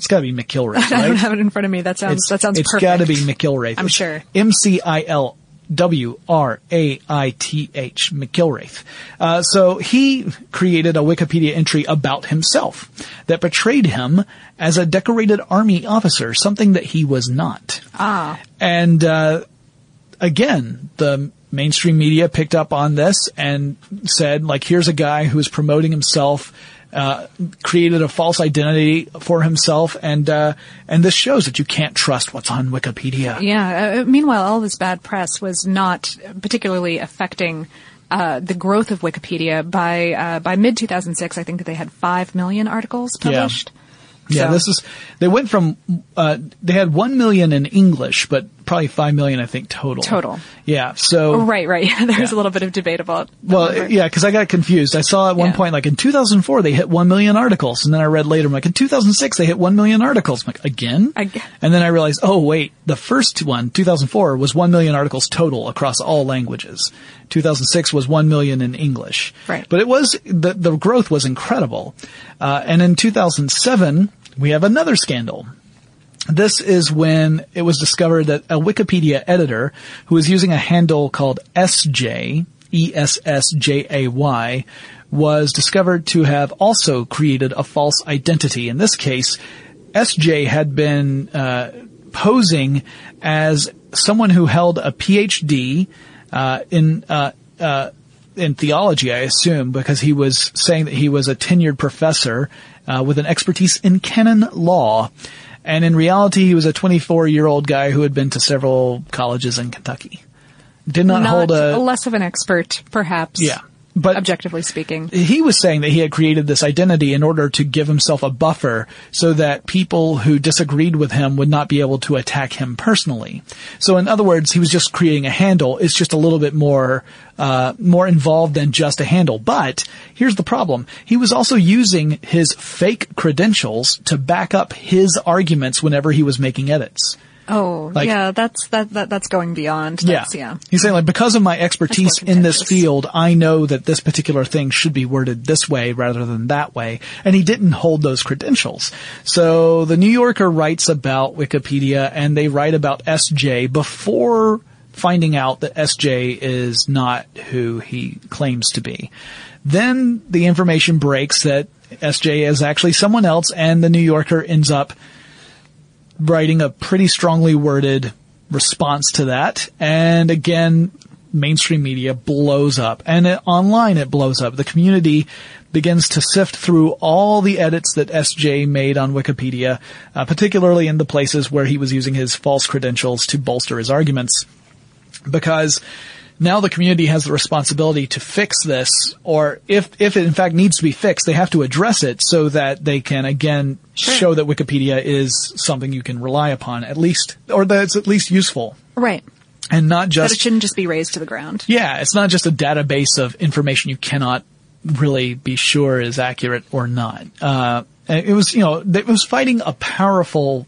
It's got to be McIlwraith, I don't have it in front of me. That sounds It's, that sounds it's perfect. got to be McIlwraith. I'm It's sure. M C I L W R A I T H McIlwraith. Uh, so he created a Wikipedia entry about himself that portrayed him as a decorated army officer, something that he was not. Ah, And uh, again, the mainstream media picked up on this and said, like, here's a guy who is promoting himself, uh, created a false identity for himself, and uh, and this shows that you can't trust what's on Wikipedia. yeah. Uh, meanwhile, all this bad press was not particularly affecting. Uh, the growth of Wikipedia by uh, by mid 2006, I think that they had five million articles Yeah. published. Yeah, So- this is they went from uh, they had one million in English, but probably five million, I think, total. Total. Yeah. So Right, right. There's Yeah. a little bit of debate about. Well, number. yeah, because I got confused. I saw at one Yeah. point, like in 2004, they hit 1 million articles. And then I read later, I'm like, in 2006, they hit 1 million articles. I'm like, again? Ag- and then I realized, oh, wait, the first one, 2004, was 1 million articles total across all languages. 2006 was 1 million in English. Right. But it was, the, the growth was incredible. Uh, and in 2007, we have another scandal. This is when it was discovered that a Wikipedia editor who was using a handle called Essjay, E-S-S-J-A-Y, was discovered to have also created a false identity. In this case, Essjay had been uh, posing as someone who held a PhD uh, in uh, uh, in theology, I assume, because he was saying that he was a tenured professor uh, with an expertise in canon law. And in reality, he was a 24 year old guy who had been to several colleges in Kentucky. Did not, not hold a, less of an expert, perhaps. yeah, but objectively speaking. he was saying that he had created this identity in order to give himself a buffer so that people who disagreed with him would not be able to attack him personally. So in other words, he was just creating a handle. It's just a little bit more, uh, more involved than just a handle. But here's the problem. He was also using his fake credentials to back up his arguments whenever he was making edits. Oh, Like- yeah, that's that, that that's going beyond. That's, yeah. He's saying like because of my expertise in this field, I know that this particular thing should be worded this way rather than that way. And he didn't hold those credentials. So the New Yorker writes about Wikipedia and they write about Essjay before finding out that Essjay is not who he claims to be. Then the information breaks that Essjay is actually someone else and the New Yorker ends up writing a pretty strongly worded response to that. And again, mainstream media blows up and it, online it blows up. The community begins to sift through all the edits that Essjay made on Wikipedia, uh, particularly in the places where he was using his false credentials to bolster his arguments because now the community has the responsibility to fix this, or if, if it in fact needs to be fixed, they have to address it so that they can again show that Wikipedia is something you can rely upon at least, or that it's at least useful Right. and not But just, it shouldn't just be razed to the ground. yeah, it's not just a database of information you cannot really be sure is accurate or not. Uh, it was, you know, it was fighting a powerful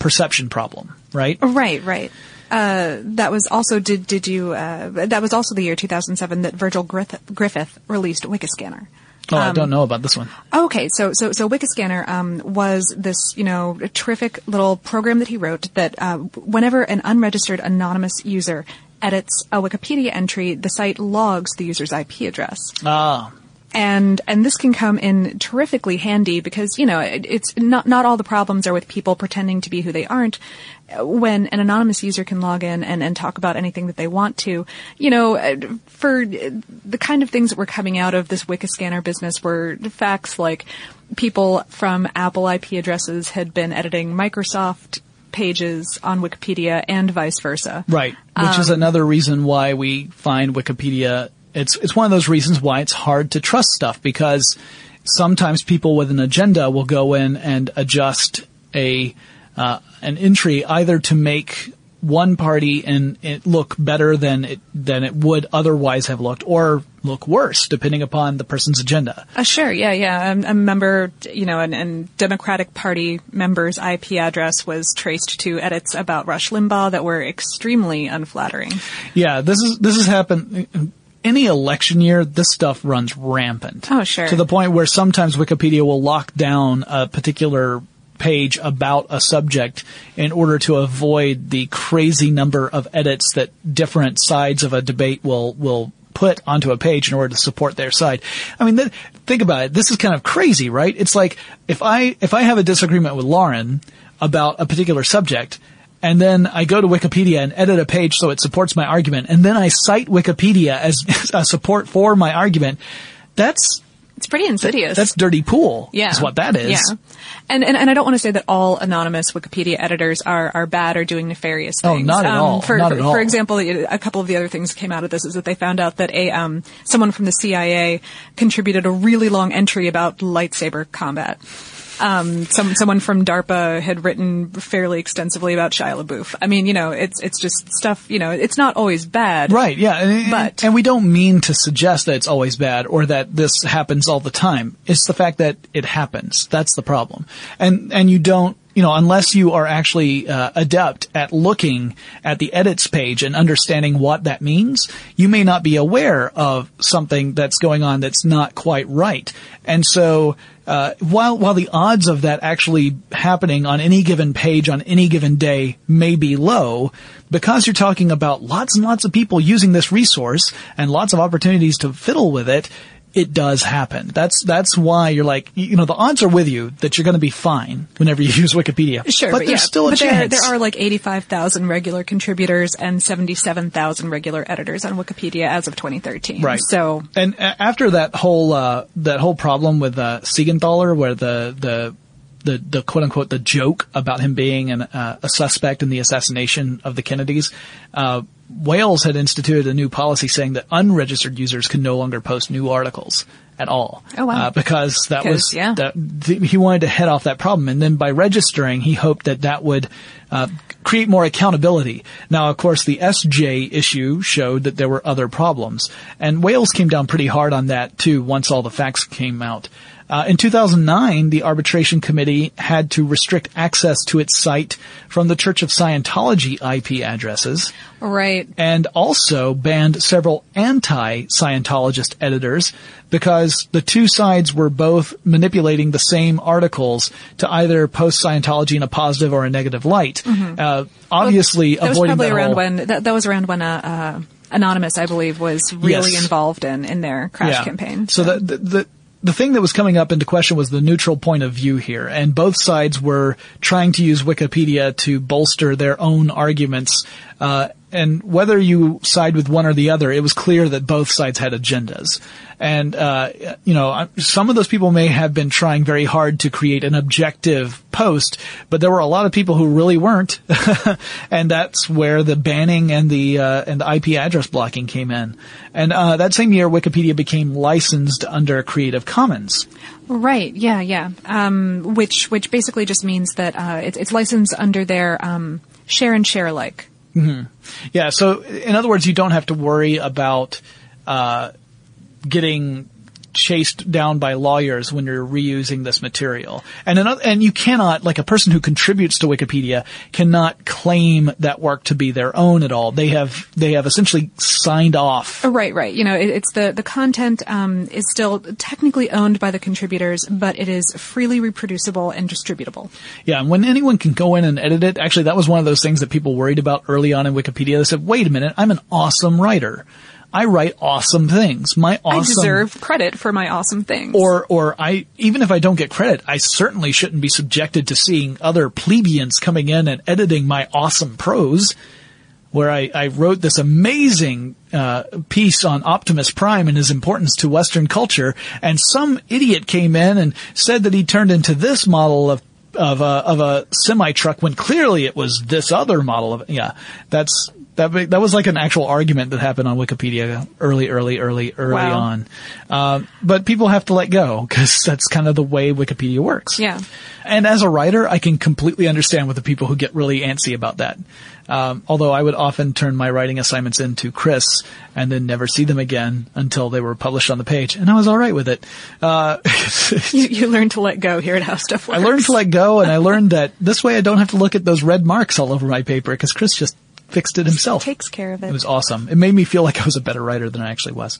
perception problem, right? Right, right. Uh, that was also did did you uh, that was also the year 2007 that Virgil Griffith, Griffith released Wikiscanner. Oh, I don't know about this one. Okay, so so so Wikiscanner um, was this you know terrific little program that he wrote that uh, whenever an unregistered anonymous user edits a Wikipedia entry, the site logs the user's IP address. Ah, and and this can come in terrifically handy because you know it, it's not not all the problems are with people pretending to be who they aren't when an anonymous user can log in and, and talk about anything that they want to you know uh, for the kind of things that were coming out of this Wikiscanner business were facts like people from Apple IP addresses had been editing Microsoft pages on Wikipedia and vice versa. right. Which Um, is another reason why we find Wikipedia. It's it's one of those reasons why it's hard to trust stuff because sometimes people with an agenda will go in and adjust a uh, an entry either to make one party and it look better than it than it would otherwise have looked, or look worse depending upon the person's agenda. Uh, sure, yeah, yeah. Um, a member, you know, and, and Democratic Party member's IP address was traced to edits about Rush Limbaugh that were extremely unflattering. Yeah, this is this has happened. Any election year, this stuff runs rampant. Oh, sure. To the point where sometimes Wikipedia will lock down a particular page about a subject in order to avoid the crazy number of edits that different sides of a debate will will put onto a page in order to support their side. I mean, th- think about it. This is kind of crazy, right? It's like if I if I have a disagreement with Lauren about a particular subject, and then I go to Wikipedia and edit a page so it supports my argument, and then I cite Wikipedia as a support for my argument. That's It's pretty insidious. that's dirty pool. yeah. is what that is. Yeah. And, and, and I don't want to say that all anonymous Wikipedia editors are, are bad or doing nefarious things. Oh, things. not at Um, all. For, Not for, at all. for example, a couple of the other things that came out of this is that they found out that a, um, someone from the CIA contributed a really long entry about lightsaber combat. Um, some, someone from DARPA had written fairly extensively about Shia LaBeouf. I mean, you know, it's, it's just stuff, you know, it's not always bad. Right, yeah. And, But- and we don't mean to suggest that it's always bad or that this happens all the time. It's the fact that it happens. That's the problem. And, and you don't, you know, unless you are actually uh, adept at looking at the edits page and understanding what that means, you may not be aware of something that's going on that's not quite right. And so, uh, while while the odds of that actually happening on any given page on any given day may be low, because you're talking about lots and lots of people using this resource and lots of opportunities to fiddle with it, it does happen. That's that's why you're like, you know, the odds are with you that you're going to be fine whenever you use Wikipedia. Sure, but, but, there's yeah, still a but there, chance. there are like 85,000 regular contributors and 77,000 regular editors on Wikipedia as of 2013. Right. So, And after that whole uh, that whole problem with uh, Siegenthaler, where the the the, the quote unquote the joke about him being an, uh, a suspect in the assassination of the Kennedys, uh, Wales had instituted a new policy saying that unregistered users can no longer post new articles at all. Oh, wow. Uh, because that was yeah. that th- he wanted to head off that problem, and then by registering, he hoped that that would uh, create more accountability. Now, of course, the Essjay issue showed that there were other problems, and Wales came down pretty hard on that too. Once all the facts came out. Uh, in 2009, the arbitration committee had to restrict access to its site from the Church of Scientology IP addresses right. and also banned several anti-Scientologist editors because the two sides were both manipulating the same articles to either post Scientology in a positive or a negative light. Uh, obviously, Mm-hmm. That was probably that around whole- when, that, that was around when, uh, uh, Anonymous, I believe, was really Yes. involved in, in their crash campaign. So the, the, the, the thing that was coming up into question was the neutral point of view here, and both sides were trying to use Wikipedia to bolster their own arguments. Uh, and whether you side with one or the other, it was clear that both sides had agendas. And, uh, you know, some of those people may have been trying very hard to create an objective post, but there were a lot of people who really weren't. and that's where the banning and the, uh, and the IP address blocking came in. And, uh, that same year, Wikipedia became licensed under Creative Commons. Right. Yeah. Yeah. Um, which which basically just means that uh, it's it's licensed under their um, share and share alike. Yeah. So in other words, you don't have to worry about, uh, getting chased down by lawyers when you're reusing this material. And another, and you cannot, like a person who contributes to Wikipedia cannot claim that work to be their own at all. They have, they have essentially signed off. Right, right. You know, it, it's the, the content, um, is still technically owned by the contributors, but it is freely reproducible and distributable. Yeah, and when anyone can go in and edit it, actually that was one of those things that people worried about early on in Wikipedia. They said, wait a minute, I'm an awesome writer. I write awesome things. My awesome I deserve credit for my awesome things. or or I even if I don't get credit, I certainly shouldn't be subjected to seeing other plebeians coming in and editing my awesome prose. Where I, I wrote this amazing uh, piece on Optimus Prime and his importance to Western culture, and some idiot came in and said that he turned into this model of of a of a semi truck when clearly it was this other model of yeah. That's that that was like an actual argument that happened on Wikipedia early, early, early, early Wow. on. Uh, but people have to let go because that's kind of the way Wikipedia works. Yeah. And as a writer, I can completely understand with the people who get really antsy about that. Um, although I would often turn my writing assignments in to Chris and then never see them again until they were published on the page, and I was all right with it. Uh, you, you learn to let go here at How Stuff Works. I learned to let go, and I learned that this way I don't have to look at those red marks all over my paper because Chris just fixed it himself. takes care of it. It was awesome. It made me feel like I was a better writer than I actually was.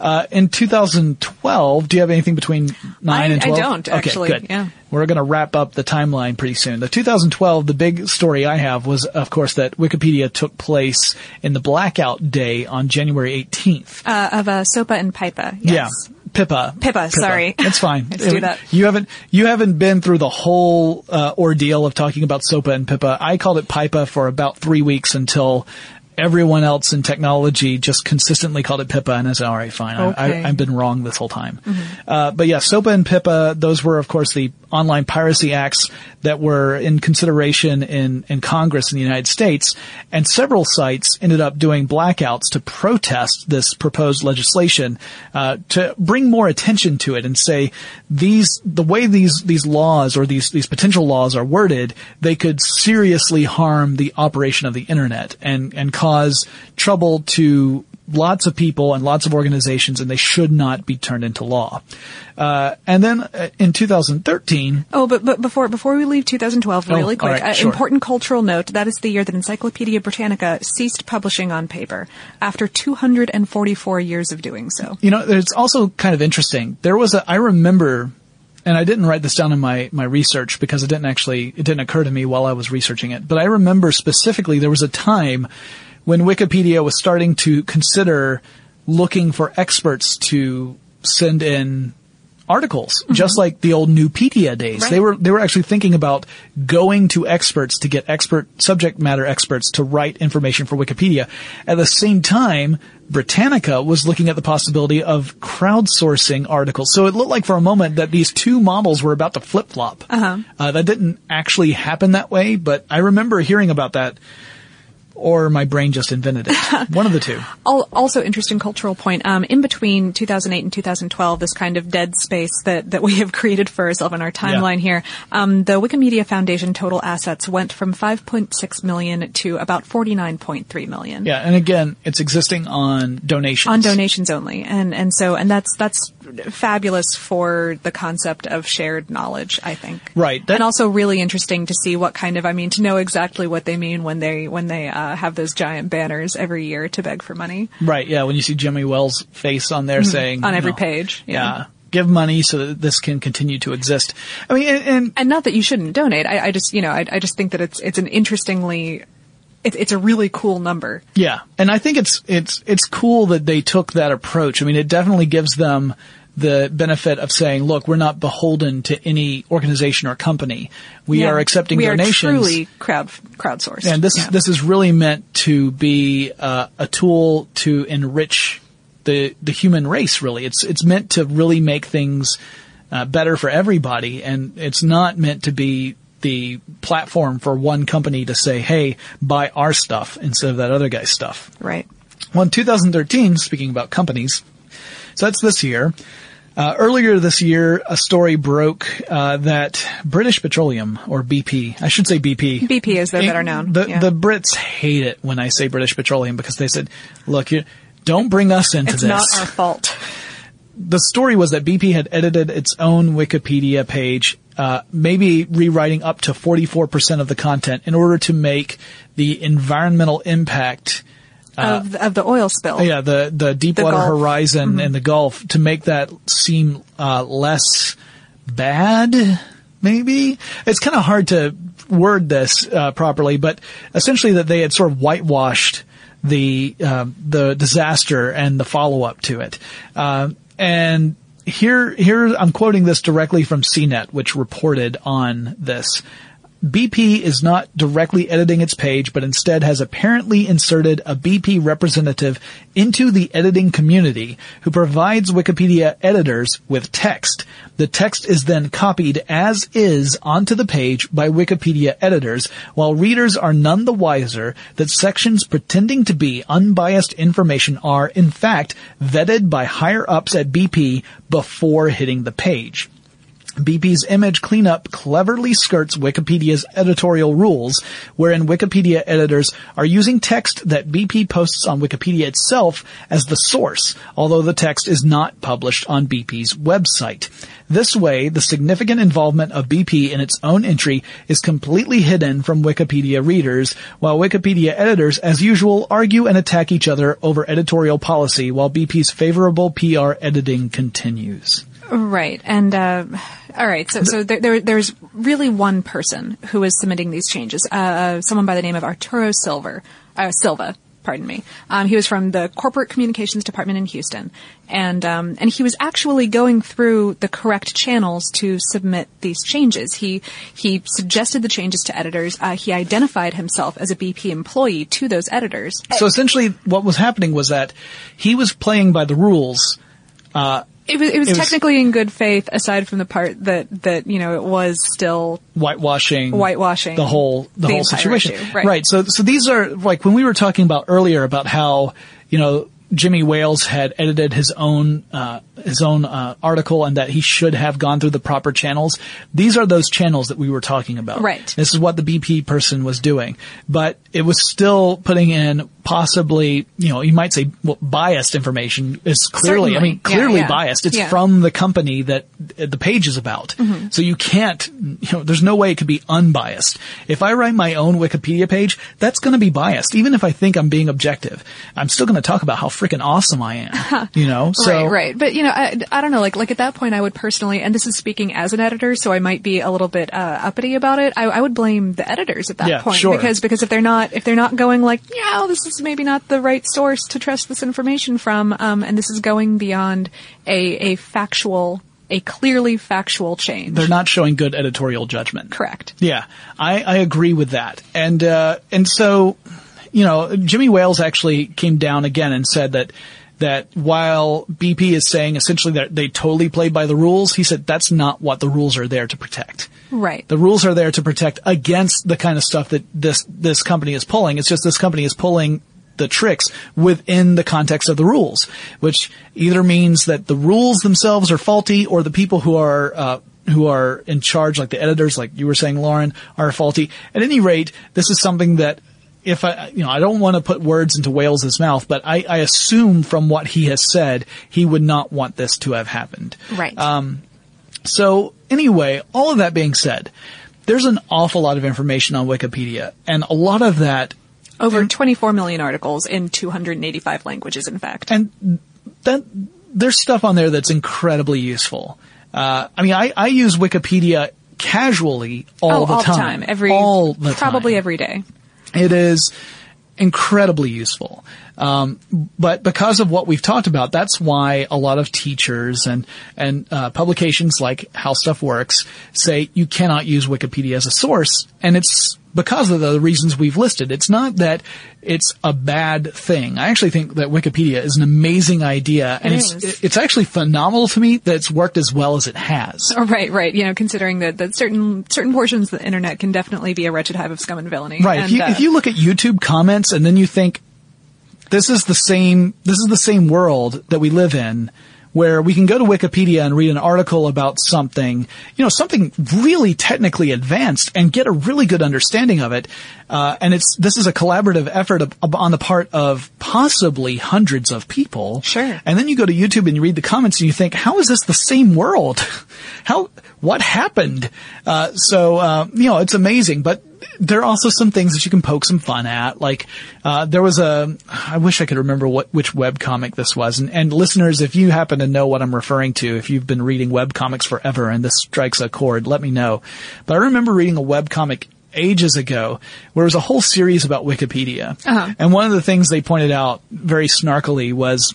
Uh, in 2012, do you have anything between 9 I- and I don't, actually, Okay, good. yeah. We're going to wrap up the timeline pretty soon. The 2012, the big story I have was, of course, that Wikipedia took place in the blackout day on January 18th. uh, of uh, SOPA and PIPA. Yes. Yeah. Pippa. Pippa, sorry. It's fine. Let's do that. You haven't you haven't been through the whole uh, ordeal of talking about SOPA and Pippa. I called it Pipa for about three weeks until everyone else in technology just consistently called it Pippa, and I said, all right, fine. I, Okay. Mm-hmm. I, I've been wrong this whole time. Uh, but yeah, SOPA and Pippa, those were of course the online piracy acts that were in consideration in, in Congress in the United States, and several sites ended up doing blackouts to protest this proposed legislation, uh, to bring more attention to it and say these, the way these, these laws or these, these potential laws are worded, they could seriously harm the operation of the internet and, and cause trouble to lots of people and lots of organizations and they should not be turned into law. Uh, and then uh, in 2013, Oh, but, but before before we leave 2012, Oh, really all quick, right, uh, sure. important cultural note: that is the year that Encyclopedia Britannica ceased publishing on paper after 244 years of doing so. You know, it's also kind of interesting. There was a, I remember, and I didn't write this down in my, my research because it didn't actually, it didn't occur to me while I was researching it, but I remember specifically there was a time when Wikipedia was starting to consider looking for experts to send in articles, just like the old Nupedia days. Right. They were they were actually thinking about going to experts to get expert subject matter experts to write information for Wikipedia. At the same time, Britannica was looking at the possibility of crowdsourcing articles. So it looked like for a moment that these two models were about to flip flop. Uh-huh. that didn't actually happen that way, but I remember hearing about that. Or my brain just invented it. One of the two. Also, interesting cultural point. Um, in between 2008 and 2012, this kind of dead space that, that we have created for ourselves in our timeline here, um, the Wikimedia Foundation total assets went from 5.6 million to about 49.3 million. Yeah, and again, it's existing on donations. on donations only and and so and that's that's fabulous for the concept of shared knowledge i think Right, that- and also really interesting to see what kind of i mean to know exactly what they mean when they when they uh, have those giant banners every year to beg for money Right, yeah, when you see Jimmy Wales' face on there saying Mm-hmm. on every know, page, yeah. yeah. give money so that this can continue to exist. I mean, and, and and not that you shouldn't donate i, I just you know I, I just think that it's it's an interestingly it, it's a really cool number yeah, and I think it's it's it's cool that they took that approach. I mean, it definitely gives them the benefit of saying, look, we're not beholden to any organization or company. We Yeah. are accepting we donations. are truly crowd crowdsourced And this Yeah. is this is really meant to be uh, a tool to enrich the the human race. Really, it's it's meant to really make things uh, better for everybody, and it's not meant to be the platform for one company to say, "Hey, buy our stuff" instead of that other guy's stuff. right Well, in 2013, speaking about companies, so that's this year. Uh, earlier this year, a story broke uh, that British Petroleum, or BP, I should say BP. BP is they're better known, The, yeah. the Brits hate it when I say British Petroleum because they said, "Look, you don't bring us into it's this." It's not our fault the story was that BP had edited its own Wikipedia page, uh, maybe rewriting up to 44% of the content in order to make the environmental impact of, of the oil spill. yeah, the the Deepwater. Horizon and the Gulf to make that seem uh, less bad. Maybe it's kind of hard to word this uh, properly, but essentially that they had sort of whitewashed the um, the disaster and the follow up to it. Uh, and here here I'm quoting this directly from CNET, which reported on this. BP is not directly editing its page, but instead has apparently inserted a BP representative into the editing community who provides Wikipedia editors with text. The text is then copied as is onto the page by Wikipedia editors, while readers are none the wiser that sections pretending to be unbiased information are, in fact, vetted by higher ups at BP before hitting the page. BP's image cleanup cleverly skirts Wikipedia's editorial rules, wherein Wikipedia editors are using text that BP posts on Wikipedia itself as the source, although the text is not published on BP's website. This way, the significant involvement of BP in its own entry is completely hidden from Wikipedia readers, while Wikipedia editors, as usual, argue and attack each other over editorial policy, while BP's favorable PR editing continues. Right. And, uh, all right. So, so there, there, there's really one person who is submitting these changes. Uh, someone by the name of Arturo Silver, uh, Silva. Pardon me. Um, he was from the corporate communications department in Houston, and um, and he was actually going through the correct channels to submit these changes. He he suggested the changes to editors. Uh, he identified himself as a BP employee to those editors. So essentially, what was happening was that he was playing by the rules. Uh, It was, it was It was- technically in good faith, aside from the part that that you know it was still whitewashing, Whitewashing the whole the, the whole situation. issue, right. So so these are like when we were talking about earlier about how you know Jimmy Wales had edited his own uh, his own uh, article and that he should have gone through the proper channels. These are those channels that we were talking about. Right. This is what the BP person was doing, but it was still putting in possibly you know you might say well, biased information is clearly I mean clearly Yeah, yeah. biased. It's Yeah. from the company that the page is about. So you can't, you know, there's no way it could be unbiased. If I write my own Wikipedia page, that's going to be biased. Even if I think I'm being objective, I'm still going to talk about how freaking awesome I am. you know, so right, right. But you know, I, I don't know. Like, like at that point, I would personally, and this is speaking as an editor, so I might be a little bit uh, uppity about it. I, I would blame the editors at that point sure. because because if they're not if they're not going like, yeah, this is maybe not the right source to trust this information from, um, and this is going beyond a a factual, a clearly factual change. they're not showing good editorial judgment. correct. Yeah, I, I agree with that. And, uh, and so, you know, Jimmy Wales actually came down again and said that, that while BP is saying essentially that they totally played by the rules, he said that's not what the rules are there to protect. Right. The rules are there to protect against the kind of stuff that this, this company is pulling. It's just this company is pulling the tricks within the context of the rules, which either means that the rules themselves are faulty or the people who are, uh, who are in charge, like the editors, like you were saying, Lauren, are faulty. At any rate, this is something that if I, you know, I don't want to put words into Wales's mouth, but I, I assume from what he has said, he would not want this to have happened. Right. Um, so anyway, all of that being said, there's an awful lot of information on Wikipedia, and a lot of that, Over 24 million articles in 285 languages, in fact. and that there's stuff on there that's incredibly useful. Uh, I mean, I, I use Wikipedia casually all oh, the all time, the time. Every, all the probably time. every day. It is incredibly useful. Um, but because of what we've talked about, that's why a lot of teachers and and uh, publications like How Stuff Works say you cannot use Wikipedia as a source, and it's because of the reasons we've listed. It's not that it's a bad thing. I actually think that Wikipedia is an amazing idea, and It it's it's actually phenomenal to me that it's worked as well as it has. Oh, right, right. You know, considering that, that certain certain portions of the internet can definitely be a wretched hive of scum and villainy. Right. And, if you, uh, if you look at YouTube comments and then you think, this is the same, this is the same world that we live in where we can go to Wikipedia and read an article about something, you know, something really technically advanced and get a really good understanding of it. Uh, and it's, this is a collaborative effort on the part of possibly hundreds of people. Sure. And then you go to YouTube and you read the comments and you think, how is this the same world? How, what happened? Uh, so, uh, you know, it's amazing, but there are also some things that you can poke some fun at. Like, uh, there was a, I wish I could remember what, which webcomic this was. And, and listeners, if you happen to know what I'm referring to, if you've been reading webcomics forever and this strikes a chord, let me know. But I remember reading a webcomic ages ago where it was a whole series about Wikipedia. Uh-huh. And one of the things they pointed out very snarkily was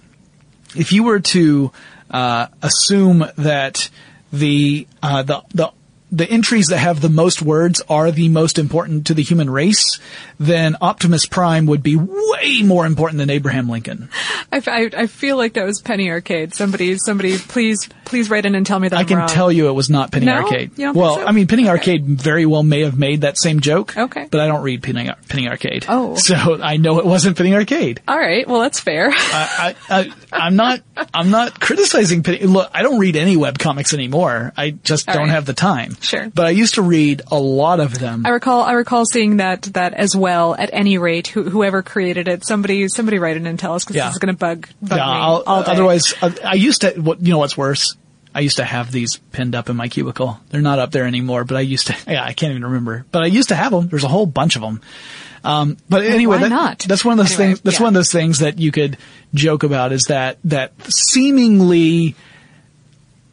if you were to uh, assume that the uh, the the the entries that have the most words are the most important to the human race, then Optimus Prime would be way more important than Abraham Lincoln. I, I, I feel like that was Penny Arcade. Somebody, somebody, please, please write in and tell me that I I'm can wrong. tell you it was not Penny No? Arcade. Well, so? I mean, Penny Okay. Arcade very well may have made that same joke. Okay. But I don't read Penny, Penny Arcade. Oh. So I know it wasn't Penny Arcade. All right, well that's fair. I, I, I'm not, I'm not criticizing Penny. Look, I don't read any webcomics anymore. I just All don't right. have the time. Sure. But I used to read a lot of them. I recall, I recall seeing that that as well. At any rate, who, whoever created it, somebody, somebody write in and tell us because Yeah. this is going to bug, bug yeah, me I'll- all day. otherwise, I, I used to, what, you know what's worse? I used to have these pinned up in my cubicle. They're not up there anymore, but I used to, yeah, I can't even remember, but I used to have them. There's a whole bunch of them. Um, but anyway, why that- not? that's one of those Anyway, things, that's yeah. one of those things that you could joke about is that, that seemingly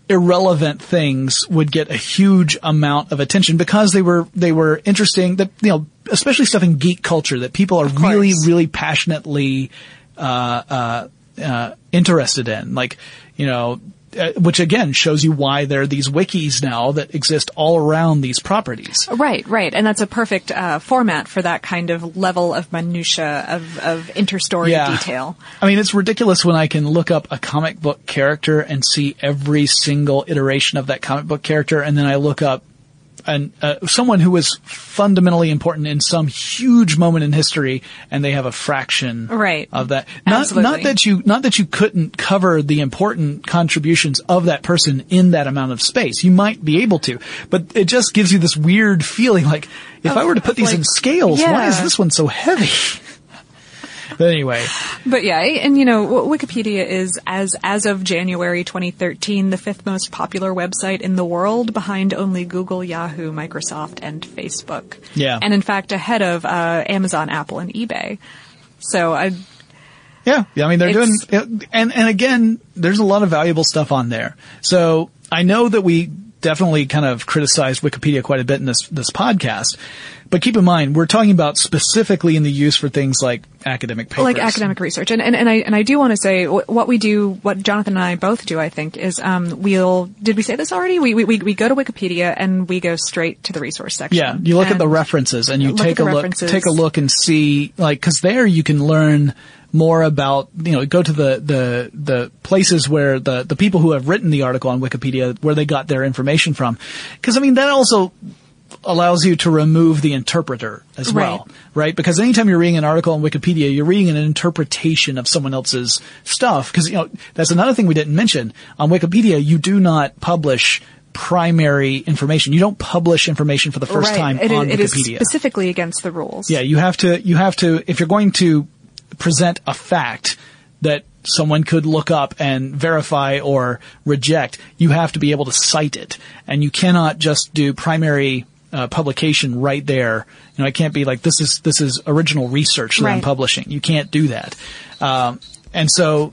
irrelevant things would get a huge amount of attention because they were they were interesting that you know especially stuff in geek culture that people are really really passionately uh, uh, uh, interested in. Like you know uh, which again shows you why there are these wikis now that exist all around these properties. Right, right, and that's a perfect uh, format for that kind of level of minutia of of interstory detail. I mean, it's ridiculous when I can look up a comic book character and see every single iteration of that comic book character, and then I look up an, uh, someone who was fundamentally important in some huge moment in history, and they have a fraction Right. of that. Not, Absolutely. not that you, not that you couldn't cover the important contributions of that person in that amount of space. You might be able to, but it just gives you this weird feeling like, if I were to put these like- in scales, why is this one so heavy? But anyway. But yeah, and you know, Wikipedia is as as of January 2013 the fifth most popular website in the world, behind only Google, Yahoo, Microsoft, and Facebook. Yeah. and in fact ahead of uh, Amazon, Apple, and eBay. So I Yeah, yeah. I mean, they're doing, and and again, there's a lot of valuable stuff on there. So I know that we definitely kind of criticized Wikipedia quite a bit in this this podcast, but keep in mind we're talking about specifically in the use for things like academic papers, like academic research. And, and, and I, and I do want to say what we do, what Jonathan and I both do, I think, is, um, we'll, did we say this already? We, we, we, we go to Wikipedia and we go straight to the resource section. Yeah, you look at the references and you take a look, references. take a look and see, like, cause there you can learn more about, you know, go to the, the, the places where the, the people who have written the article on Wikipedia, where they got their information from. Cause I mean, that also allows you to remove the interpreter as well, right? Because anytime you're reading an article on Wikipedia, you're reading an interpretation of someone else's stuff. Cause, you know, that's another thing we didn't mention. On Wikipedia, you do not publish primary information. You don't publish information for the first right. time It on it is Wikipedia. specifically against the rules. yeah, you have to, you have to, if you're going to present a fact that someone could look up and verify or reject, you have to be able to cite it. And you cannot just do primary uh, publication right there. You know, I can't be like this is this is original research that I'm publishing. You can't do that. Um, and so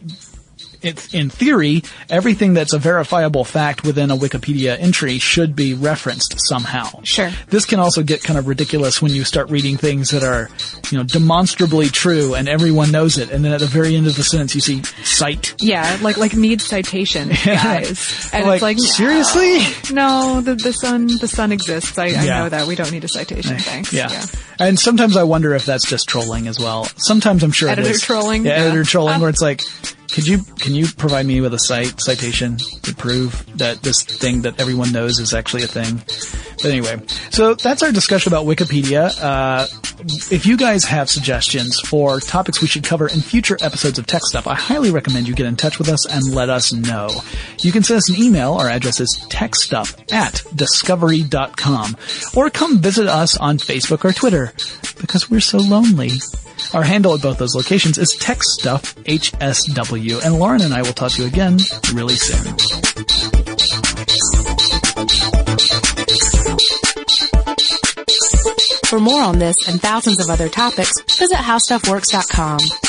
it, in theory, everything that's a verifiable fact within a Wikipedia entry should be referenced somehow. Sure. This can also get kind of ridiculous when you start reading things that are, you know, demonstrably true and everyone knows it, and then at the very end of the sentence you see cite. Yeah, like like need citation, guys. And like, it's like no. seriously? No, the the sun the sun exists. I, I know that we don't need a citation. Thanks. Yeah. And sometimes I wonder if that's just trolling as well. Sometimes I'm sure it Editor is. trolling? Yeah, Yeah. editor trolling where it's like, could you, can you provide me with a cite, citation to prove that this thing that everyone knows is actually a thing? But anyway, so that's our discussion about Wikipedia. Uh, if you guys have suggestions for topics we should cover in future episodes of Tech Stuff, I highly recommend you get in touch with us and let us know. You can send us an email. Our address is techstuff at discovery.com or come visit us on Facebook or Twitter because we're so lonely. Our handle at both those locations is TechStuffHSW, and Lauren and I will talk to you again really soon. For more on this and thousands of other topics, visit howstuffworks.com.